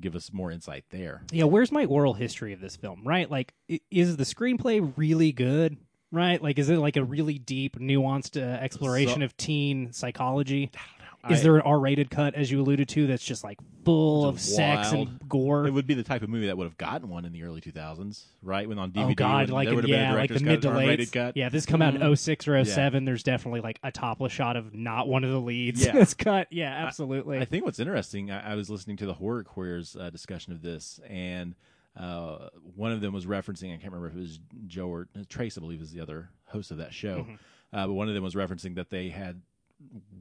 give us more insight there. Yeah, where's my oral history of this film? Right? Like, is the screenplay really good? Right? Like, is it like a really deep, nuanced uh, exploration So- of teen psychology? Is I- there an R-rated cut, as you alluded to, that's just like full of sex wild. and gore? It would be the type of movie that would have gotten one in the early 2000s, right? When on DVD, oh God, when like there would have yeah, been a like the mid to late. cut. Yeah, this come out in 06 or 07. There's definitely like a topless shot of not one of the leads Yeah. in this cut. Yeah, absolutely. I think what's interesting, I, I was listening to the Horror Queers uh, discussion of this, and uh, one of them was referencing, I can't remember if it was Joe or Trace, I believe is the other host of that show, Mm-hmm. uh, but one of them was referencing that they had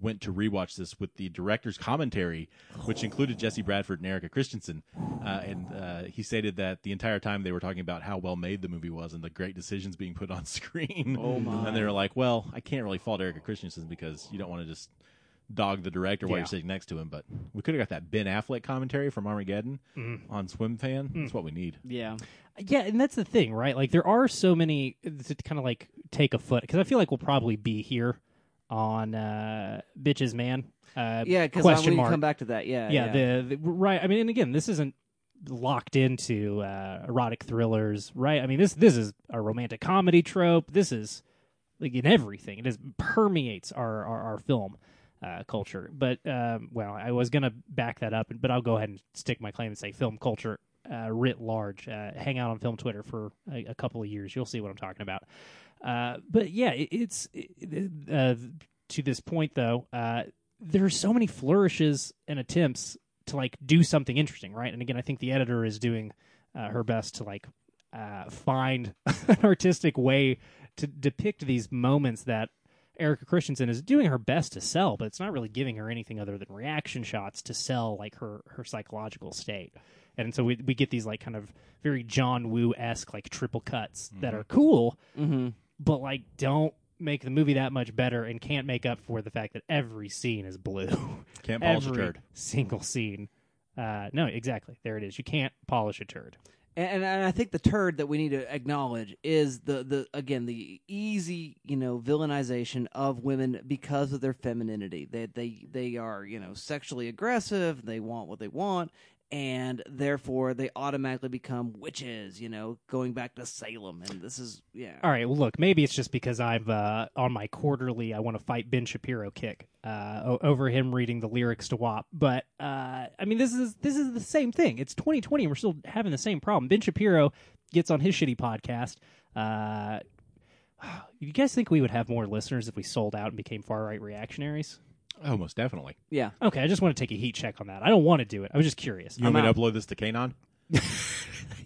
went to rewatch this with the director's commentary, which included Jesse Bradford and Erica Christensen, uh, and uh, he stated that the entire time they were talking about how well made the movie was and the great decisions being put on screen. Oh, my. And they were like, "Well, I can't really fault Erica Christensen because you don't want to just dog the director while Yeah. you're sitting next to him, but we could have got that Ben Affleck commentary from Armageddon Mm-hmm. on Swim Fan. That's what we need. Yeah. Yeah, and that's the thing, right? Like there are so many to kind of like take a foot because I feel like we'll probably be here on uh bitches man. Uh, Yeah, because question we mark. come back to that. Yeah. yeah, The, the right. I mean, and again, this isn't locked into uh, erotic thrillers, right? I mean, this this is a romantic comedy trope. This is like in everything. It is permeates our our, our film. Uh, culture, but um, well, I was gonna back that up, but I'll go ahead and stick my claim and say film culture uh, writ large. Uh, hang out on film Twitter for a, a couple of years, you'll see what I'm talking about. Uh, but yeah, it, it's it, uh, to this point though. Uh, there are so many flourishes and attempts to like do something interesting, right? And again, I think the editor is doing uh, her best to like uh, find an artistic way to depict these moments that Erica Christensen is doing her best to sell, but it's not really giving her anything other than reaction shots to sell like her her psychological state. And so we we get these like kind of very John Woo esque like triple cuts that are cool, Mm-hmm. But like don't make the movie that much better and can't make up for the fact that every scene is blue. Can't polish a turd. single scene. Uh, no, exactly. There it is. You can't polish a turd. And, and I think the turd that we need to acknowledge is the, the again the easy you know villainization of women because of their femininity. They they they are you know sexually aggressive. They want what they want, and therefore they automatically become witches. You know, going back to Salem, and this is yeah. All right. Well, look, maybe it's just because I'm uh, on my quarterly. I want to fight Ben Shapiro kick uh, over him reading the lyrics to WAP. But uh, I mean, this is this is the same thing. It's 2020, and we're still having the same problem. Ben Shapiro gets on his shitty podcast. Uh, you guys think we would have more listeners if we sold out and became far right reactionaries? Oh, most definitely. Yeah. Okay, I just want to take a heat check on that. I don't want to do it. I was just curious. You want I'm me out. to upload this to Kanon?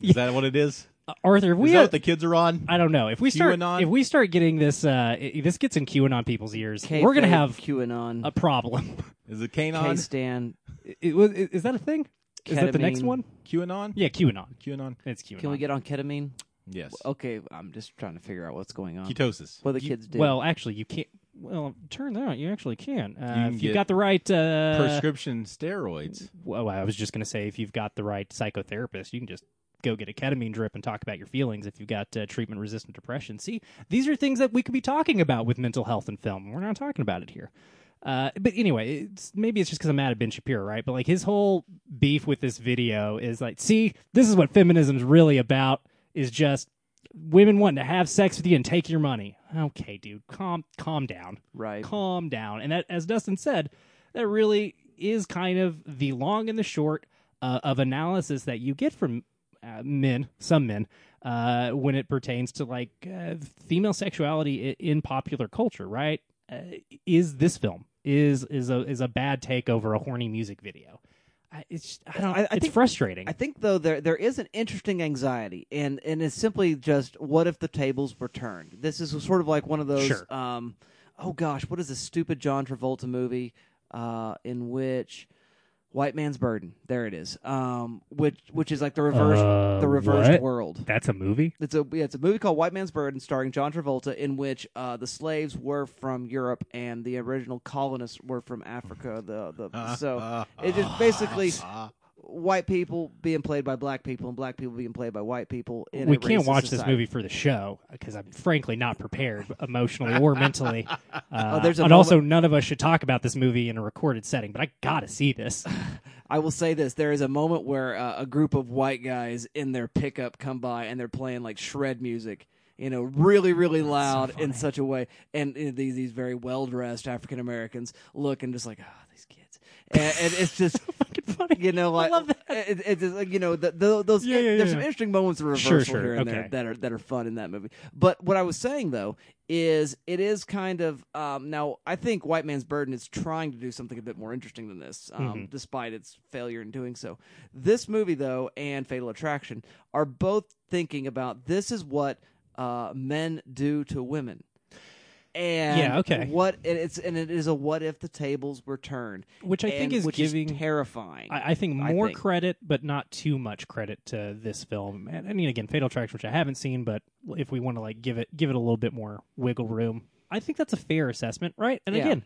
Is that what it is? Uh, Arthur, if Is we that have, what the kids are on? I don't know if we start QAnon? if we start getting this uh i- this gets in QAnon people's ears, K we're gonna have QAnon. a problem. Is it K Kanon? Stan. It was- is that a thing? Is that the next Ketamine. one? QAnon? Yeah, QAnon. QAnon? It's QAnon. Can we get on ketamine? Yes. Okay, I'm just trying to figure out what's going on. Ketosis. What the You- kids do. Well, actually, you can't. Well, turns out you actually can. Uh, can if you've got the right uh, Prescription steroids. Well, I was just going to say, if you've got the right psychotherapist, you can just go get a ketamine drip and talk about your feelings. If you've got uh, treatment resistant depression, see, these are things that we could be talking about with mental health and film. We're not talking about it here. Uh, but anyway, it's, maybe it's just because I'm mad at Ben Shapiro, right? But like his whole beef with this video is like, see, this is what feminism's really about: is just women wanting to have sex with you and take your money. Okay, dude, calm, calm down, Right. calm down. And that, as Dustin said, that really is kind of the long and the short uh, of analysis that you get from uh, men, some men, uh, when it pertains to like uh, female sexuality in popular culture. Right? Uh, is this film is is a is a bad take over a horny music video? I, it's I don't. I- I it's think- frustrating. I think though there there is an interesting anxiety, and and it's simply just what if the tables were turned? This is sort of like one of those. Sure. Um, oh gosh, what is this stupid John Travolta movie uh, in which White Man's Burden? There it is. Um, which which is like the reverse Uh, the reversed what? world. That's a movie. It's a yeah, it's a movie called White Man's Burden, starring John Travolta, in which uh, the slaves were from Europe and the original colonists were from Africa. The the so it just basically white people being played by black people and black people being played by white people. In we can't watch this movie for the show because I'm frankly not prepared emotionally or mentally. Uh, Oh, there's a and also, none of us should talk about this movie in a recorded setting. But I gotta see this. I will say this: there is a moment where uh, a group of white guys in their pickup come by and they're playing like shred music. You know, really, really loud in such a way, and uh, these these very well dressed African Americans look and just like, ah, these kids, and, and it's just funny. you know, like I love that. It, it's just like you know, the, the, those Yeah, yeah, there's yeah. some interesting moments of reversal Sure, sure, here and okay. there that are that are fun in that movie. But what I was saying though is it is kind of um, now I think White Man's Burden is trying to do something a bit more interesting than this, um, Mm-hmm. despite its failure in doing so. This movie though and Fatal Attraction are both thinking about this is what uh, men do to women. And Yeah, okay. What and it's and it is a what if the tables were turned, Which I think and- is giving- terrifying. I, I think I more think. credit, but not too much credit to this film. And I mean, again, Fatal Attraction, which I haven't seen, but if we want to like give it give it a little bit more wiggle room, I think that's a fair assessment, right? And Yeah. again,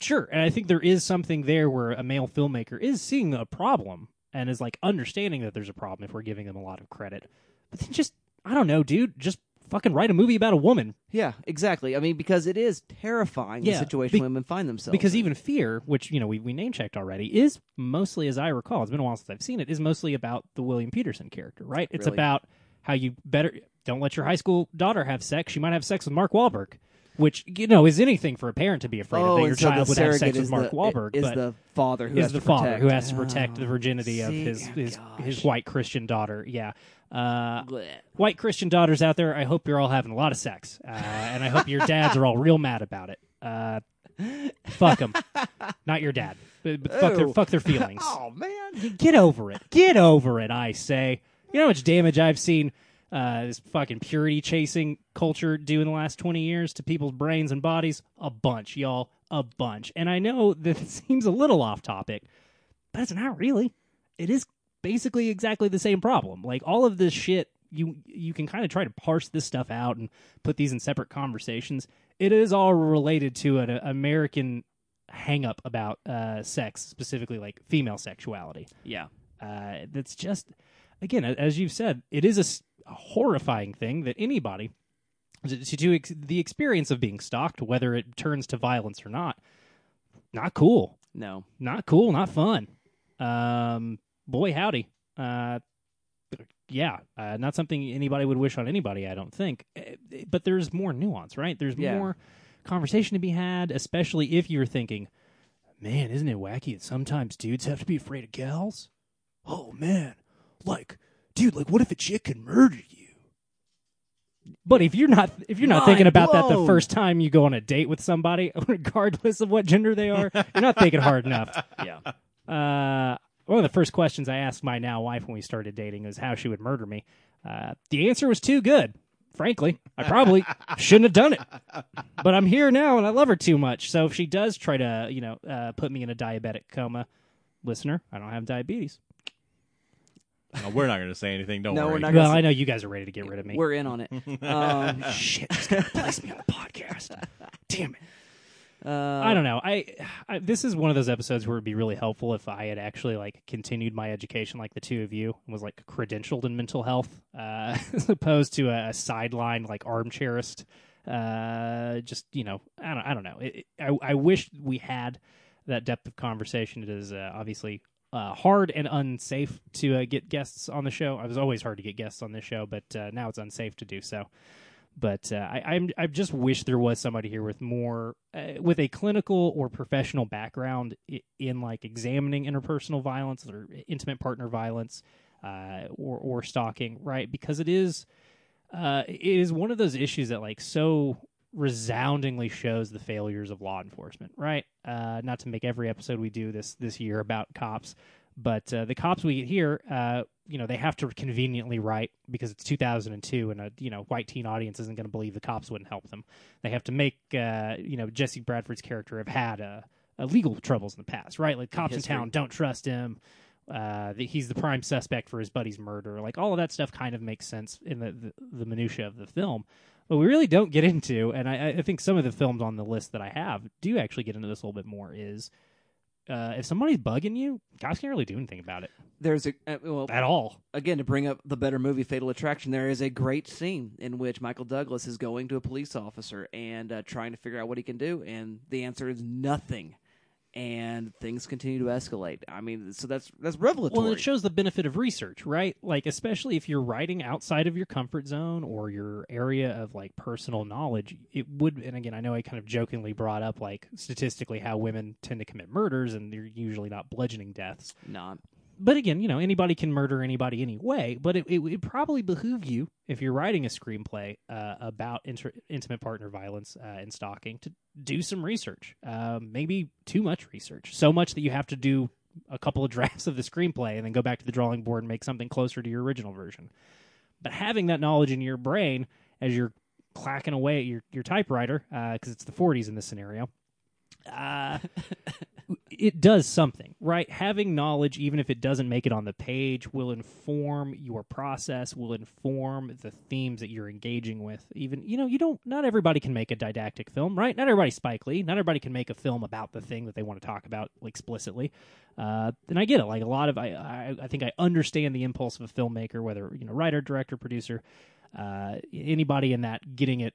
sure, and I think there is something there where a male filmmaker is seeing a problem and is like understanding that there's a problem if we're giving them a lot of credit. But then just I don't know, dude, just fucking write a movie about a woman Yeah, exactly. I mean, because it is terrifying Yeah, the situation be- women find themselves. because in. even fear which you know we, we name checked already is mostly as i recall it's been a while since i've seen it is mostly about the william petersen character right it's Really? about how you better don't let your high school daughter have sex she might have sex with mark Wahlberg, which you know is anything for a parent to be afraid oh, of that your and so child the would have surrogate sex with is mark the, Wahlberg, is but the father who is has the to father protect. who has to protect the Oh, virginity of oh, see? his Oh, his, his white christian daughter yeah uh, white Christian daughters out there, I hope you're all having a lot of sex, uh, and I hope your dads are all real mad about it. Uh, fuck them, not your dad, but, but fuck their fuck their feelings. Oh man, Get over it. Get over it. I say. You know how much damage I've seen uh, this fucking purity chasing culture do in the last twenty years to people's brains and bodies? A bunch, y'all. A bunch. And I know that it seems a little off topic, but it's not really. It is basically exactly the same problem. Like all of this shit, you you can kind of try to parse this stuff out and put these in separate conversations. It is all related to an American hang up about uh, sex, specifically like female sexuality. yeah, Uh, that's just again, as you've said, it is a, s- a horrifying thing that anybody to, to do ex- the experience of being stalked, whether it turns to violence or not, not cool no, not cool, not fun. Um, boy, howdy. Uh, yeah, uh, not something anybody would wish on anybody, I don't think. Eh, eh, But there's more nuance, right? There's Yeah. more conversation to be had, especially if you're thinking, man, isn't it wacky that sometimes dudes have to be afraid of gals? Oh, man. Like, dude, like, what if a chick can murder you? But if you're not if you're not thinking Mind about that the first time you go on a date with somebody, regardless of what gender they are, you're not thinking hard enough. yeah, Uh, one of the first questions I asked my now wife when we started dating was how she would murder me. Uh, the answer was too good. Frankly, I probably shouldn't have done it. But I'm here now and I love her too much. So if she does try to, you know, uh, put me in a diabetic coma, listener, I don't have diabetes. No, we're not going to say anything. Don't No, we're worry. not Well, I know you guys are ready to get rid of me. we're in on it. um, Shit, just gonna place me on the podcast. Damn it. Uh, I don't know. I, I this is one of those episodes where it'd be really helpful if I had actually like continued my education, like the two of you, and was like credentialed in mental health, uh, as opposed to a, a sideline like armchairist Uh, just you know, I don't, I don't know. It, I, I wish we had that depth of conversation. It is uh, obviously uh, hard and unsafe to uh, get guests on the show. It was always hard to get guests on this show, but uh, now it's unsafe to do so. But uh, I, I'm, I just wish there was somebody here with more, uh, with a clinical or professional background i- in like examining interpersonal violence or intimate partner violence, uh, or or stalking, right? Because it is, uh, it is one of those issues that like so resoundingly shows the failures of law enforcement, right? Uh, not to make every episode we do this this year about cops, but uh, the cops we get here, uh, you know, they have to conveniently write because it's 2002 and a you know white teen audience isn't going to believe the cops wouldn't help them. They have to make uh, you know Jesse Bradford's character have had uh, uh, legal troubles in the past, right? Like cops in town don't trust him. Uh, that he's the prime suspect for his buddy's murder. Like all of that stuff kind of makes sense in the the, the minutia of the film. What we really don't get into, and I, I think some of the films on the list that I have do actually get into this a little bit more, is uh, if somebody's bugging you, cops can't really do anything about it There's a uh, well at all. again to bring up the better movie Fatal Attraction. There is a great scene in which Michael Douglas is going to a police officer and uh, trying to figure out what he can do, and the answer is nothing. And things continue to mm-hmm. escalate. I mean, so that's that's revelatory. Well, it shows the benefit of research, right? Like, especially if you're writing outside of your comfort zone or your area of like personal knowledge, it would. And again, I know I kind of jokingly brought up like statistically how women tend to commit murders, and they're usually not bludgeoning deaths. Not But again, you know, anybody can murder anybody anyway. But it, it would probably behoove you if you're writing a screenplay uh, about inter- intimate partner violence uh, and stalking to do some research. Um, maybe too much research, so much that you have to do a couple of drafts of the screenplay and then go back to the drawing board and make something closer to your original version. But having that knowledge in your brain as you're clacking away at your, your typewriter, because it's the 40s in this scenario, uh, it does something, right? Having knowledge, even if it doesn't make it on the page, will inform your process, will inform the themes that you're engaging with. Even, you know, you don't, not everybody can make a didactic film, right? Not everybody's Spike Lee. Not everybody can make a film about the thing that they want to talk about explicitly. Uh, and I get it. Like a lot of, I, I, I think I understand the impulse of a filmmaker, whether, you know, writer, director, producer, uh, anybody in that getting it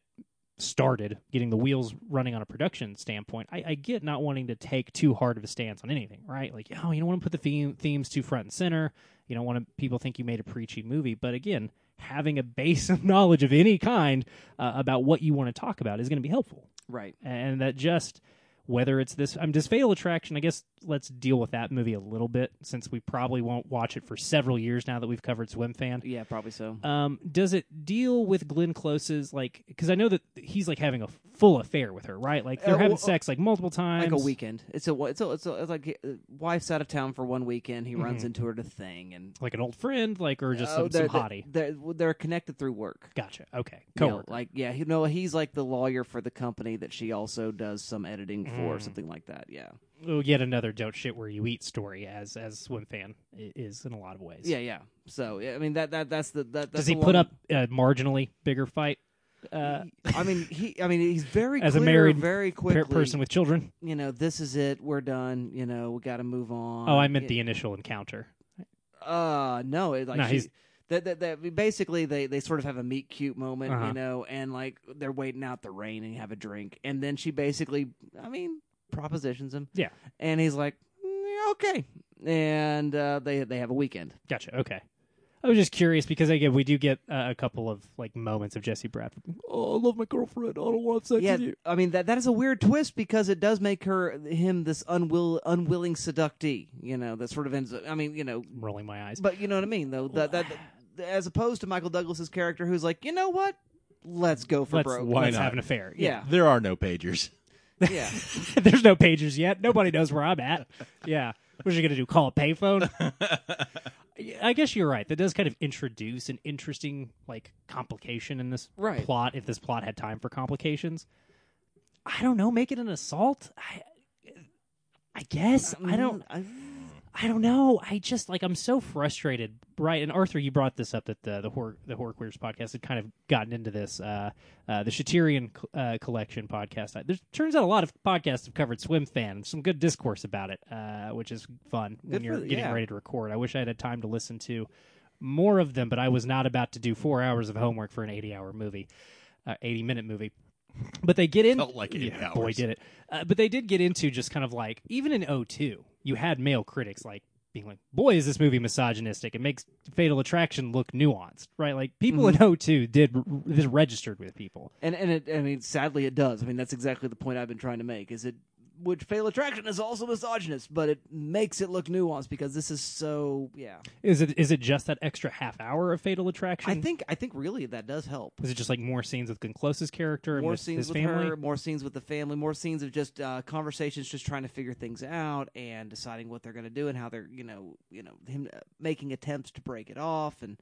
started, getting the wheels running on a production standpoint, I, I get not wanting to take too hard of a stance on anything, right? Like, oh, you don't want to put the theme, themes too front and center. You don't want to, people think you made a preachy movie. But again, having a base of knowledge of any kind uh, about what you want to talk about is going to be helpful. right. And that just, whether it's this, I'm just Fatal Attraction, I guess let's deal with that movie a little bit since we probably won't watch it for several years now that we've covered Swim Fan. Yeah, probably so. Um, does it deal with Glenn Close's like? Because I know that he's like having a full affair with her, right? Like they're Uh, having well, sex like multiple times, like a weekend. It's a it's a it's, a, it's like uh, wife's out of town for one weekend. He Mm-hmm. runs into her at a thing, and like an old friend, like or just Oh, some, they're, some hottie. They're, they're connected through work. Gotcha. Okay, You know, like yeah, you know he's like the lawyer for the company that she also does some editing for, Mm. something like that. Yeah, oh, yet another don't shit where you eat story, as as Swim Fan is in a lot of ways. yeah, yeah. So yeah, I mean that that that's the that. That's Does he put one- up a marginally bigger fight? Uh, I mean he. I mean he's very As a married very quickly. person with children. you know, this is it. We're done. You know, we got to move on. Oh, I meant Y- the initial encounter. Uh, no, it, like No, she- he's- that, that, that basically they, they sort of have a meet cute moment, Uh-huh. you know, and like they're waiting out the rain and have a drink, and then she basically, I mean, propositions him, Yeah. and he's like, "Mm, okay, and uh, they they have a weekend. Gotcha. Okay. I was just curious because again, we do get uh, a couple of like moments of Jesse Bradford. Oh, I love my girlfriend. I don't want sex yeah, with you. I mean that that is a weird twist because it does make her him this unwill unwilling seductee, you know, that sort of ends. up I mean, you know, I'm rolling my eyes. but you know what I mean though. That that as opposed to Michael Douglas's character, who's like, you know what, let's go for let's broke. Why let's not? have an affair. Yeah. There are no pagers. yeah. There's no pagers yet. Nobody knows where I'm at. Yeah. What are you going to do? Call a payphone? I guess you're right. That does kind of introduce an interesting like complication in this Right. plot. If this plot had time for complications, I don't know. Make it an assault. I, I guess I don't. I, I don't know. I just like I'm so frustrated, right? And Arthur, you brought this up that the the horror the horror queers podcast had kind of gotten into this. Uh, uh, the Shaterian uh, collection podcast. There turns out a lot of podcasts have covered Swim Fan. Some good discourse about it, uh, which is fun when Good you're for getting yeah. ready to record. I wish I had had time to listen to more of them, but I was not about to do four hours of homework for an 80 hour movie, uh, 80 minute movie. but they get in. Felt like eight yeah, Boy, did it. Uh, but they did get into just kind of like even in 02, you had male critics like being like, "Boy, is this movie misogynistic? It makes Fatal Attraction look nuanced, right?" Like people Mm-hmm. in 02 did this registered with people. And and it, I mean, sadly, it does. I mean, that's exactly the point I've been trying to make. Is it which Fatal Attraction is also misogynist, but it makes it look nuanced because this is so yeah. Is it is it just that extra half hour of Fatal Attraction? I think I think really that does help. Is it just like more scenes with Glenn Close's character More with scenes his with family? her, more scenes with the family, more scenes of just uh, conversations, just trying to figure things out and deciding what they're going to do and how they're you know you know him uh, making attempts to break it off and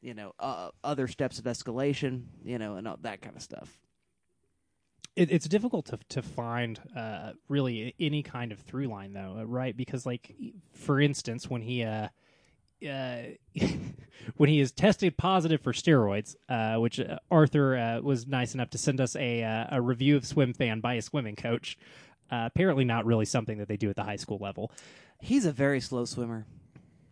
you know uh, other steps of escalation, you know, and all that kind of stuff. It, it's difficult to to find uh, really any kind of through line though, uh, right? Because like for instance, when he uh, uh, when he is tested positive for steroids, uh, which uh, Arthur uh, was nice enough to send us a uh, a review of Swim Fan by a swimming coach. Apparently, not really something that they do at the high school level. He's a very slow swimmer.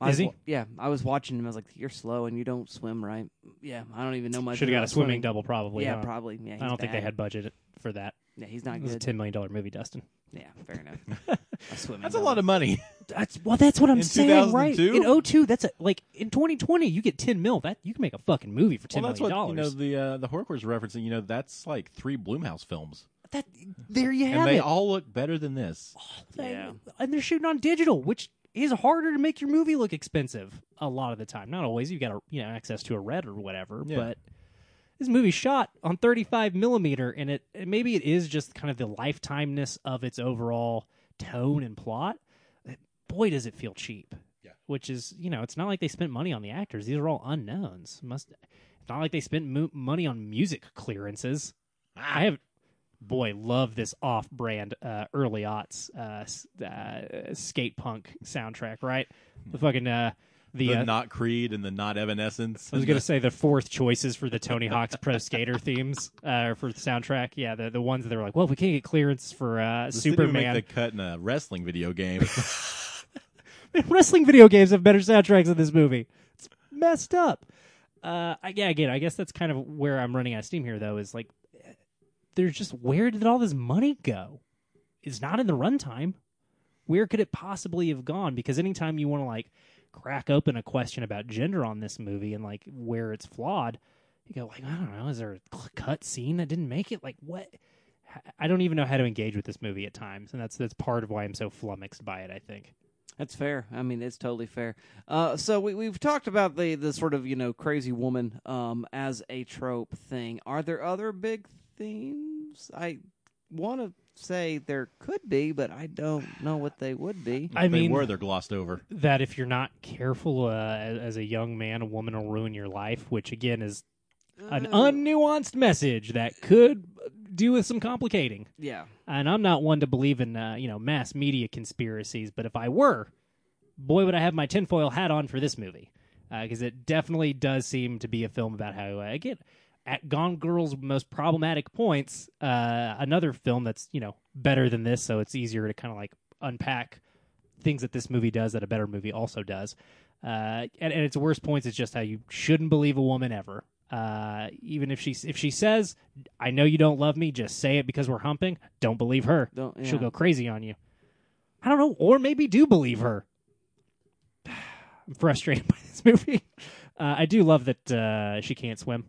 I Is was he? yeah, I was watching him. I was like, "You're slow and you don't swim right." Yeah, I don't even know much. Should have got a about swimming swimming double, probably. Yeah, huh? probably. Yeah, I don't think they bad. had budget for that. Yeah, he's not It was a good. ten million dollar movie, Dustin. Yeah, fair enough. a swimming. That's a lot of money. That's well. That's what I'm In saying, right? 2002? In 02, that's a, like in 2020, you get 10 mil. That you can make a fucking movie for ten well, million that's what you know dollars. the uh, the Horror Queers referencing. You know, that's like three Blumhouse films, that there you have and have they it. all look better than this. They- Yeah. and they're shooting on digital, which is harder to make your movie look expensive a lot of the time. Not always. You've got a, you know access to a red or whatever, Yeah. but this movie shot on 35 millimeter, and it and maybe it is just kind of the lifetimeness of its overall tone and plot. Boy, does it feel cheap. Yeah. Which is, you know, it's not like they spent money on the actors. These are all unknowns. Must. It's not like they spent mo- money on music clearances. Ah. I have, boy, love this off-brand uh, early aughts uh, uh, skate punk soundtrack. Right, the fucking uh, the, The uh, not Creed and the not Evanescence. I was gonna say the fourth choices for the Tony Hawk's Pro Skater themes uh, for the soundtrack. Yeah, the the ones that are like, well, if we can't get clearance for uh, Superman. make the cut in a wrestling video game. Wrestling video games have better soundtracks than this movie. It's messed up. Uh, I, yeah, again, I guess that's kind of where I'm running out of steam here, though. Is like, there's just where did all this money go? It's not in the runtime. Where could it possibly have gone? Because anytime you want to like crack open a question about gender on this movie and like where it's flawed, you go like, I don't know, is there a cut scene that didn't make it? Like what? I don't even know how to engage with this movie at times, and that's that's part of why I'm so flummoxed by it. I think. That's fair. I mean, it's totally fair. Uh, so we we've talked about the the sort of you know crazy woman um, as a trope thing. Are there other big themes? I want to say there could be, but I don't know what they would be. I If they mean, were they're glossed over. that if you're not careful uh, as, as a young man, a woman will ruin your life, which again is an unnuanced message that could do with some complicating. Yeah. And I'm not one to believe in uh, you know mass media conspiracies, but if I were, boy, would I have my tinfoil hat on for this movie because it definitely does seem to be a film about how uh, again at Gone Girl's most problematic points. Uh, another film that's you know better than this, so it's easier to kind of like unpack things that this movie does that a better movie also does. Uh, and, and its worst points is just how you shouldn't believe a woman ever. Uh, even if she if she says, "I know you don't love me," just say it because we're humping. Don't believe her. Don't- She'll go crazy on you. I don't know, or maybe do believe her. I'm frustrated by this movie. Uh, I do love that uh, she can't swim.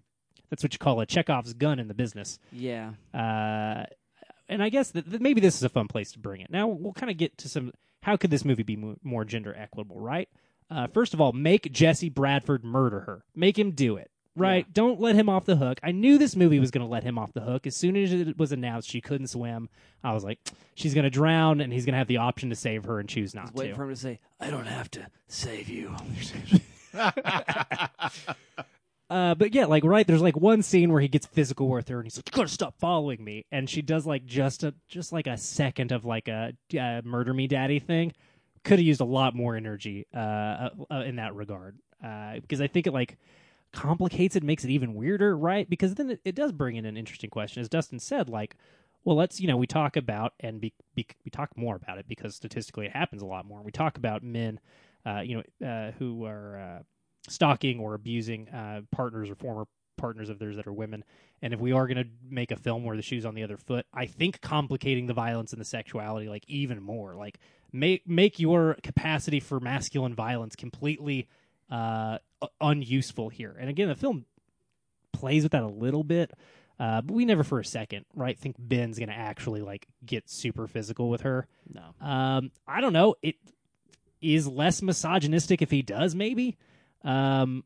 That's what you call a Chekhov's gun in the business. Yeah. Uh, and I guess that, that maybe this is a fun place to bring it. Now we'll kind of get to some. How could this movie be mo- more gender equitable? Right. Uh, first of all, make Jesse Bradford murder her. Make him do it. Right. Don't let him off the hook. I knew this movie was going to let him off the hook. As soon as it was announced she couldn't swim, I was like, she's going to drown, and he's going to have the option to save her and choose not Waiting to. for him to say, "I don't have to save you." Uh, but yeah, like right, there's like one scene where he gets physical with her, and he's like, "You gotta stop following me," and she does like just a just like a second of like a uh, "murder me, daddy" thing. Could have used a lot more energy uh, uh, uh, in that regard uh, because I think it like complicates it, makes it even weirder, right? Because then it, it does bring in an interesting question, as Dustin said, like. Well, let's you know we talk about and be, be, we talk more about it because statistically it happens a lot more. We talk about men, uh, you know, uh, who are stalking or abusing uh, partners or former partners of theirs that are women. And if we are going to make a film where the shoe's on the other foot, I think complicating the violence and the sexuality like even more, like make make your capacity for masculine violence completely uh, unuseful here. And again, the film plays with that a little bit. Uh, but we never for a second, right, think Ben's gonna actually like get super physical with her. No. Um, I don't know. It is less misogynistic if he does, maybe. Um,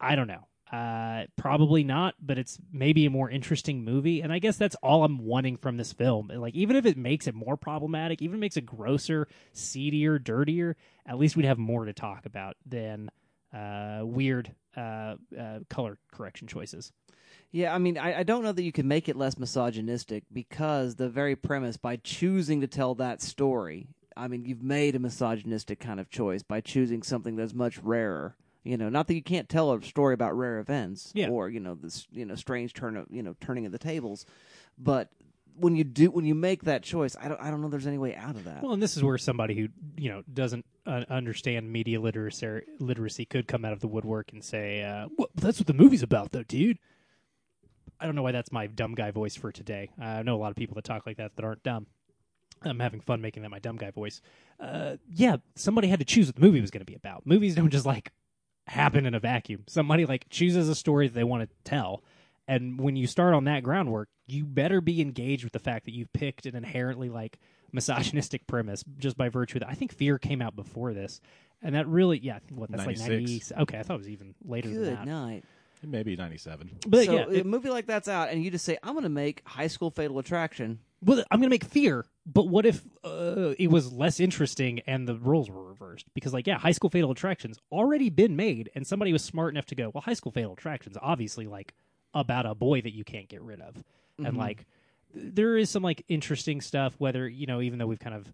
I don't know. Uh, probably not, but it's maybe a more interesting movie, and I guess that's all I'm wanting from this film. Like, even if it makes it more problematic, even makes it grosser, seedier, dirtier, at least we'd have more to talk about than uh, weird uh, uh, color correction choices. Yeah, I mean, I, I don't know that you can make it less misogynistic because the very premise, by choosing to tell that story, I mean, you've made a misogynistic kind of choice by choosing something that's much rarer. You know, not that you can't tell a story about rare events Yeah. or you know this you know strange turn of you know turning of the tables, but when you do when you make that choice, I don't I don't know there's any way out of that. Well, and this is where somebody who you know doesn't uh, understand media literacy literacy could come out of the woodwork and say, uh, well, "That's what the movie's about, though, dude." I don't know why that's my dumb guy voice for today. I know a lot of people that talk like that that aren't dumb. I'm having fun making that my dumb guy voice. Uh, yeah, somebody had to choose what the movie was going to be about. Movies don't just like happen in a vacuum. Somebody like chooses a story that they want to tell, and when you start on that groundwork, you better be engaged with the fact that you've picked an inherently like misogynistic premise just by virtue of that. I think Fear came out before this, and that really, yeah, I think what that's like ninety. Okay, I thought it was even later than Good that. night. Maybe 97. But so yeah, a movie like that's out, and you just say, "I'm going to make High School Fatal Attraction." Well, I'm gonna make Fear, but what if uh, it was less interesting and the roles were reversed? Because like, yeah, High School Fatal Attractions already been made, and somebody was smart enough to go, well, High School Fatal Attractions obviously like about a boy that you can't get rid of, and like there is some like interesting stuff. Whether you know, even though we've kind of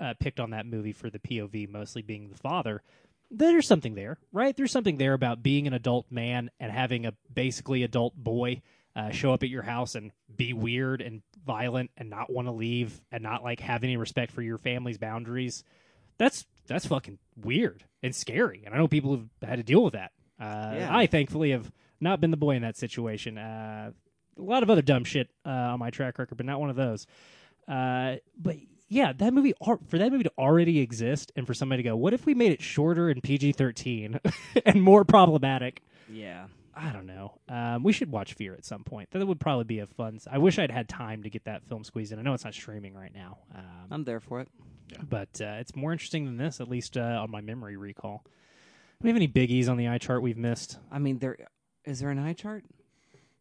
uh, picked on that movie for the POV mostly being the father. There's something there, right? There's something there about being an adult man and having a basically adult boy uh, show up at your house and be weird and violent and not want to leave and not like have any respect for your family's boundaries. That's that's fucking weird and scary. And I know people have had to deal with that. Uh, Yeah. I thankfully have not been the boy in that situation. Uh, a lot of other dumb shit uh, on my track record, but not one of those. Uh, but yeah, that movie for that movie to already exist, and for somebody to go, what if we made it shorter and PG thirteen and more problematic? Yeah. I don't know. Um, we should watch Fear at some point. That would probably be a fun. I wish I'd had time to get that film squeezed in. I know it's not streaming right now, um, I'm there for it. but uh, it's more interesting than this, at least uh, on my memory recall. Do we have any biggies on the eye chart we've missed? I mean, there is there an eye chart?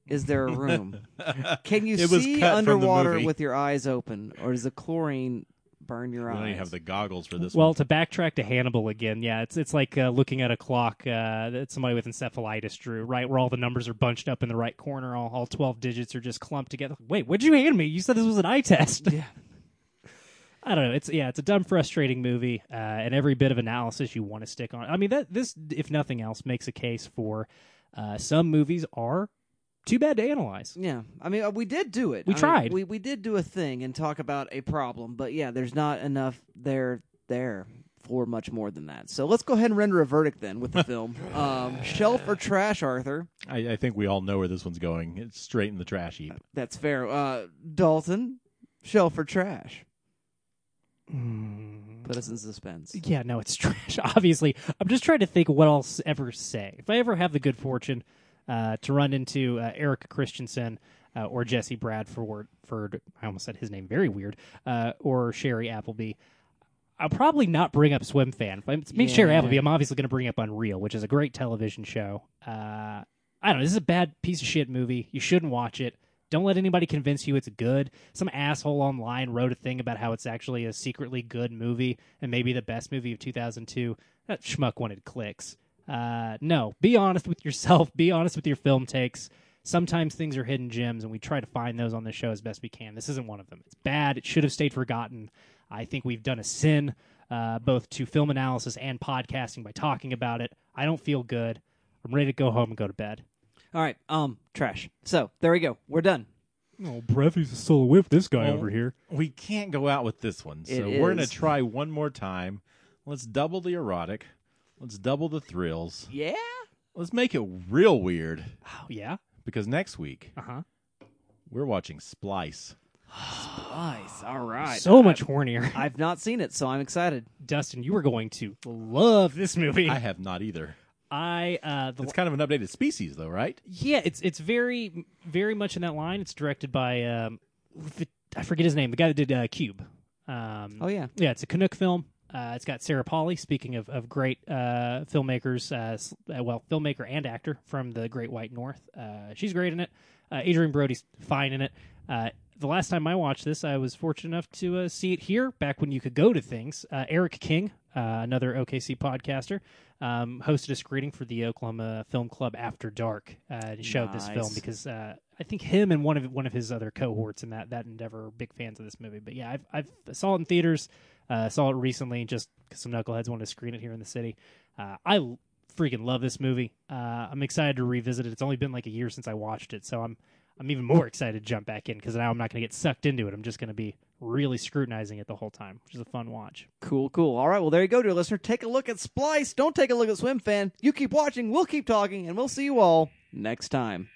Is there a room? Can you It was see cut from the underwater movie. with your eyes open, or does the chlorine burn your We eyes? don't even have the goggles for this well, one. to backtrack to Hannibal again, yeah, it's it's like uh, looking at a clock uh, that somebody with encephalitis drew, right, where all the numbers are bunched up in the right corner, all, all twelve digits are just clumped together. Wait, what'd you hand me? You said this was an eye test. Yeah. I don't know. It's yeah, it's a dumb, frustrating movie, uh, and every bit of analysis you want to stick on. I mean, that this, if nothing else, makes a case for uh, some movies are too bad to analyze. Yeah, I mean, uh, we did do it. We I mean, tried. we we did do a thing and talk about a problem, but yeah, there's not enough there there for much more than that. So let's go ahead and render a verdict then with the film. Um, shelf or trash, Arthur? I, I think we all know where this one's going. It's straight in the trash heap. That's fair. Uh, Dalton, shelf or trash? Put us in suspense. Yeah, no, it's trash. Obviously, I'm just trying to think what I'll ever say. If I ever have the good fortune uh, to run into uh, Erika Christensen uh, or Jesse Bradford, Ford, I almost said his name very weird, uh, or Shiri Appleby, I'll probably not bring up Swimfan. If I meet Shiri Appleby, I'm obviously going to bring up Unreal, which is a great television show. Uh, I don't know. This is a bad piece of shit movie. You shouldn't watch it. Don't let anybody convince you it's good. Some asshole online wrote a thing about how it's actually a secretly good movie and maybe the best movie of 2002. That schmuck wanted clicks. Uh, no, be honest with yourself. Be honest with your film takes. Sometimes things are hidden gems, and we try to find those on the show as best we can. This isn't one of them. It's bad. It should have stayed forgotten. I think we've done a sin, uh, both to film analysis and podcasting, by talking about it. I don't feel good. I'm ready to go home and go to bed. All right, um, trash. So there we go. We're done. Oh, Breathy's a solo whip. This guy over here. We can't go out with this one. So It we're going to try one more time. Let's double the erotic. Let's double the thrills. Yeah. Let's make it real weird. Oh yeah. because next week Uh huh. we're watching Splice. Nice. All right. So much hornier. I've not seen it, so I'm excited. Dustin, you are going to love this movie. I have not either. I uh, the It's kind of an updated species, though, right? Yeah, it's it's very very much in that line. It's directed by um, the, I forget his name, the guy that did uh, Cube. Um, Oh yeah. yeah, it's a Canuck film. Uh, it's got Sarah Polley. Speaking of of great uh, filmmakers, uh, uh, well, filmmaker and actor from the Great White North. Uh, she's great in it. Uh, Adrien Brody's fine in it. Uh, the last time I watched this, I was fortunate enough to uh, see it here back when you could go to things. Uh, Eric King, uh, another OKC podcaster, um, hosted a screening for the Oklahoma Film Club After Dark uh, and showed this film because uh, I think him and one of one of his other cohorts in that that endeavor are big fans of this movie. But yeah, I've, I've I saw it in theaters. Uh, saw it recently just because some knuckleheads wanted to screen it here in the city. Uh, I l- freaking love this movie. Uh, I'm excited to revisit it. It's only been like a year since I watched it, so I'm I'm even more excited to jump back in because now I'm not going to get sucked into it. I'm just going to be really scrutinizing it the whole time, which is a fun watch. Cool, cool. All right, well, there you go, dear listener. Take a look at Splice. Don't take a look at Swimfan. You keep watching, we'll keep talking, and we'll see you all next time.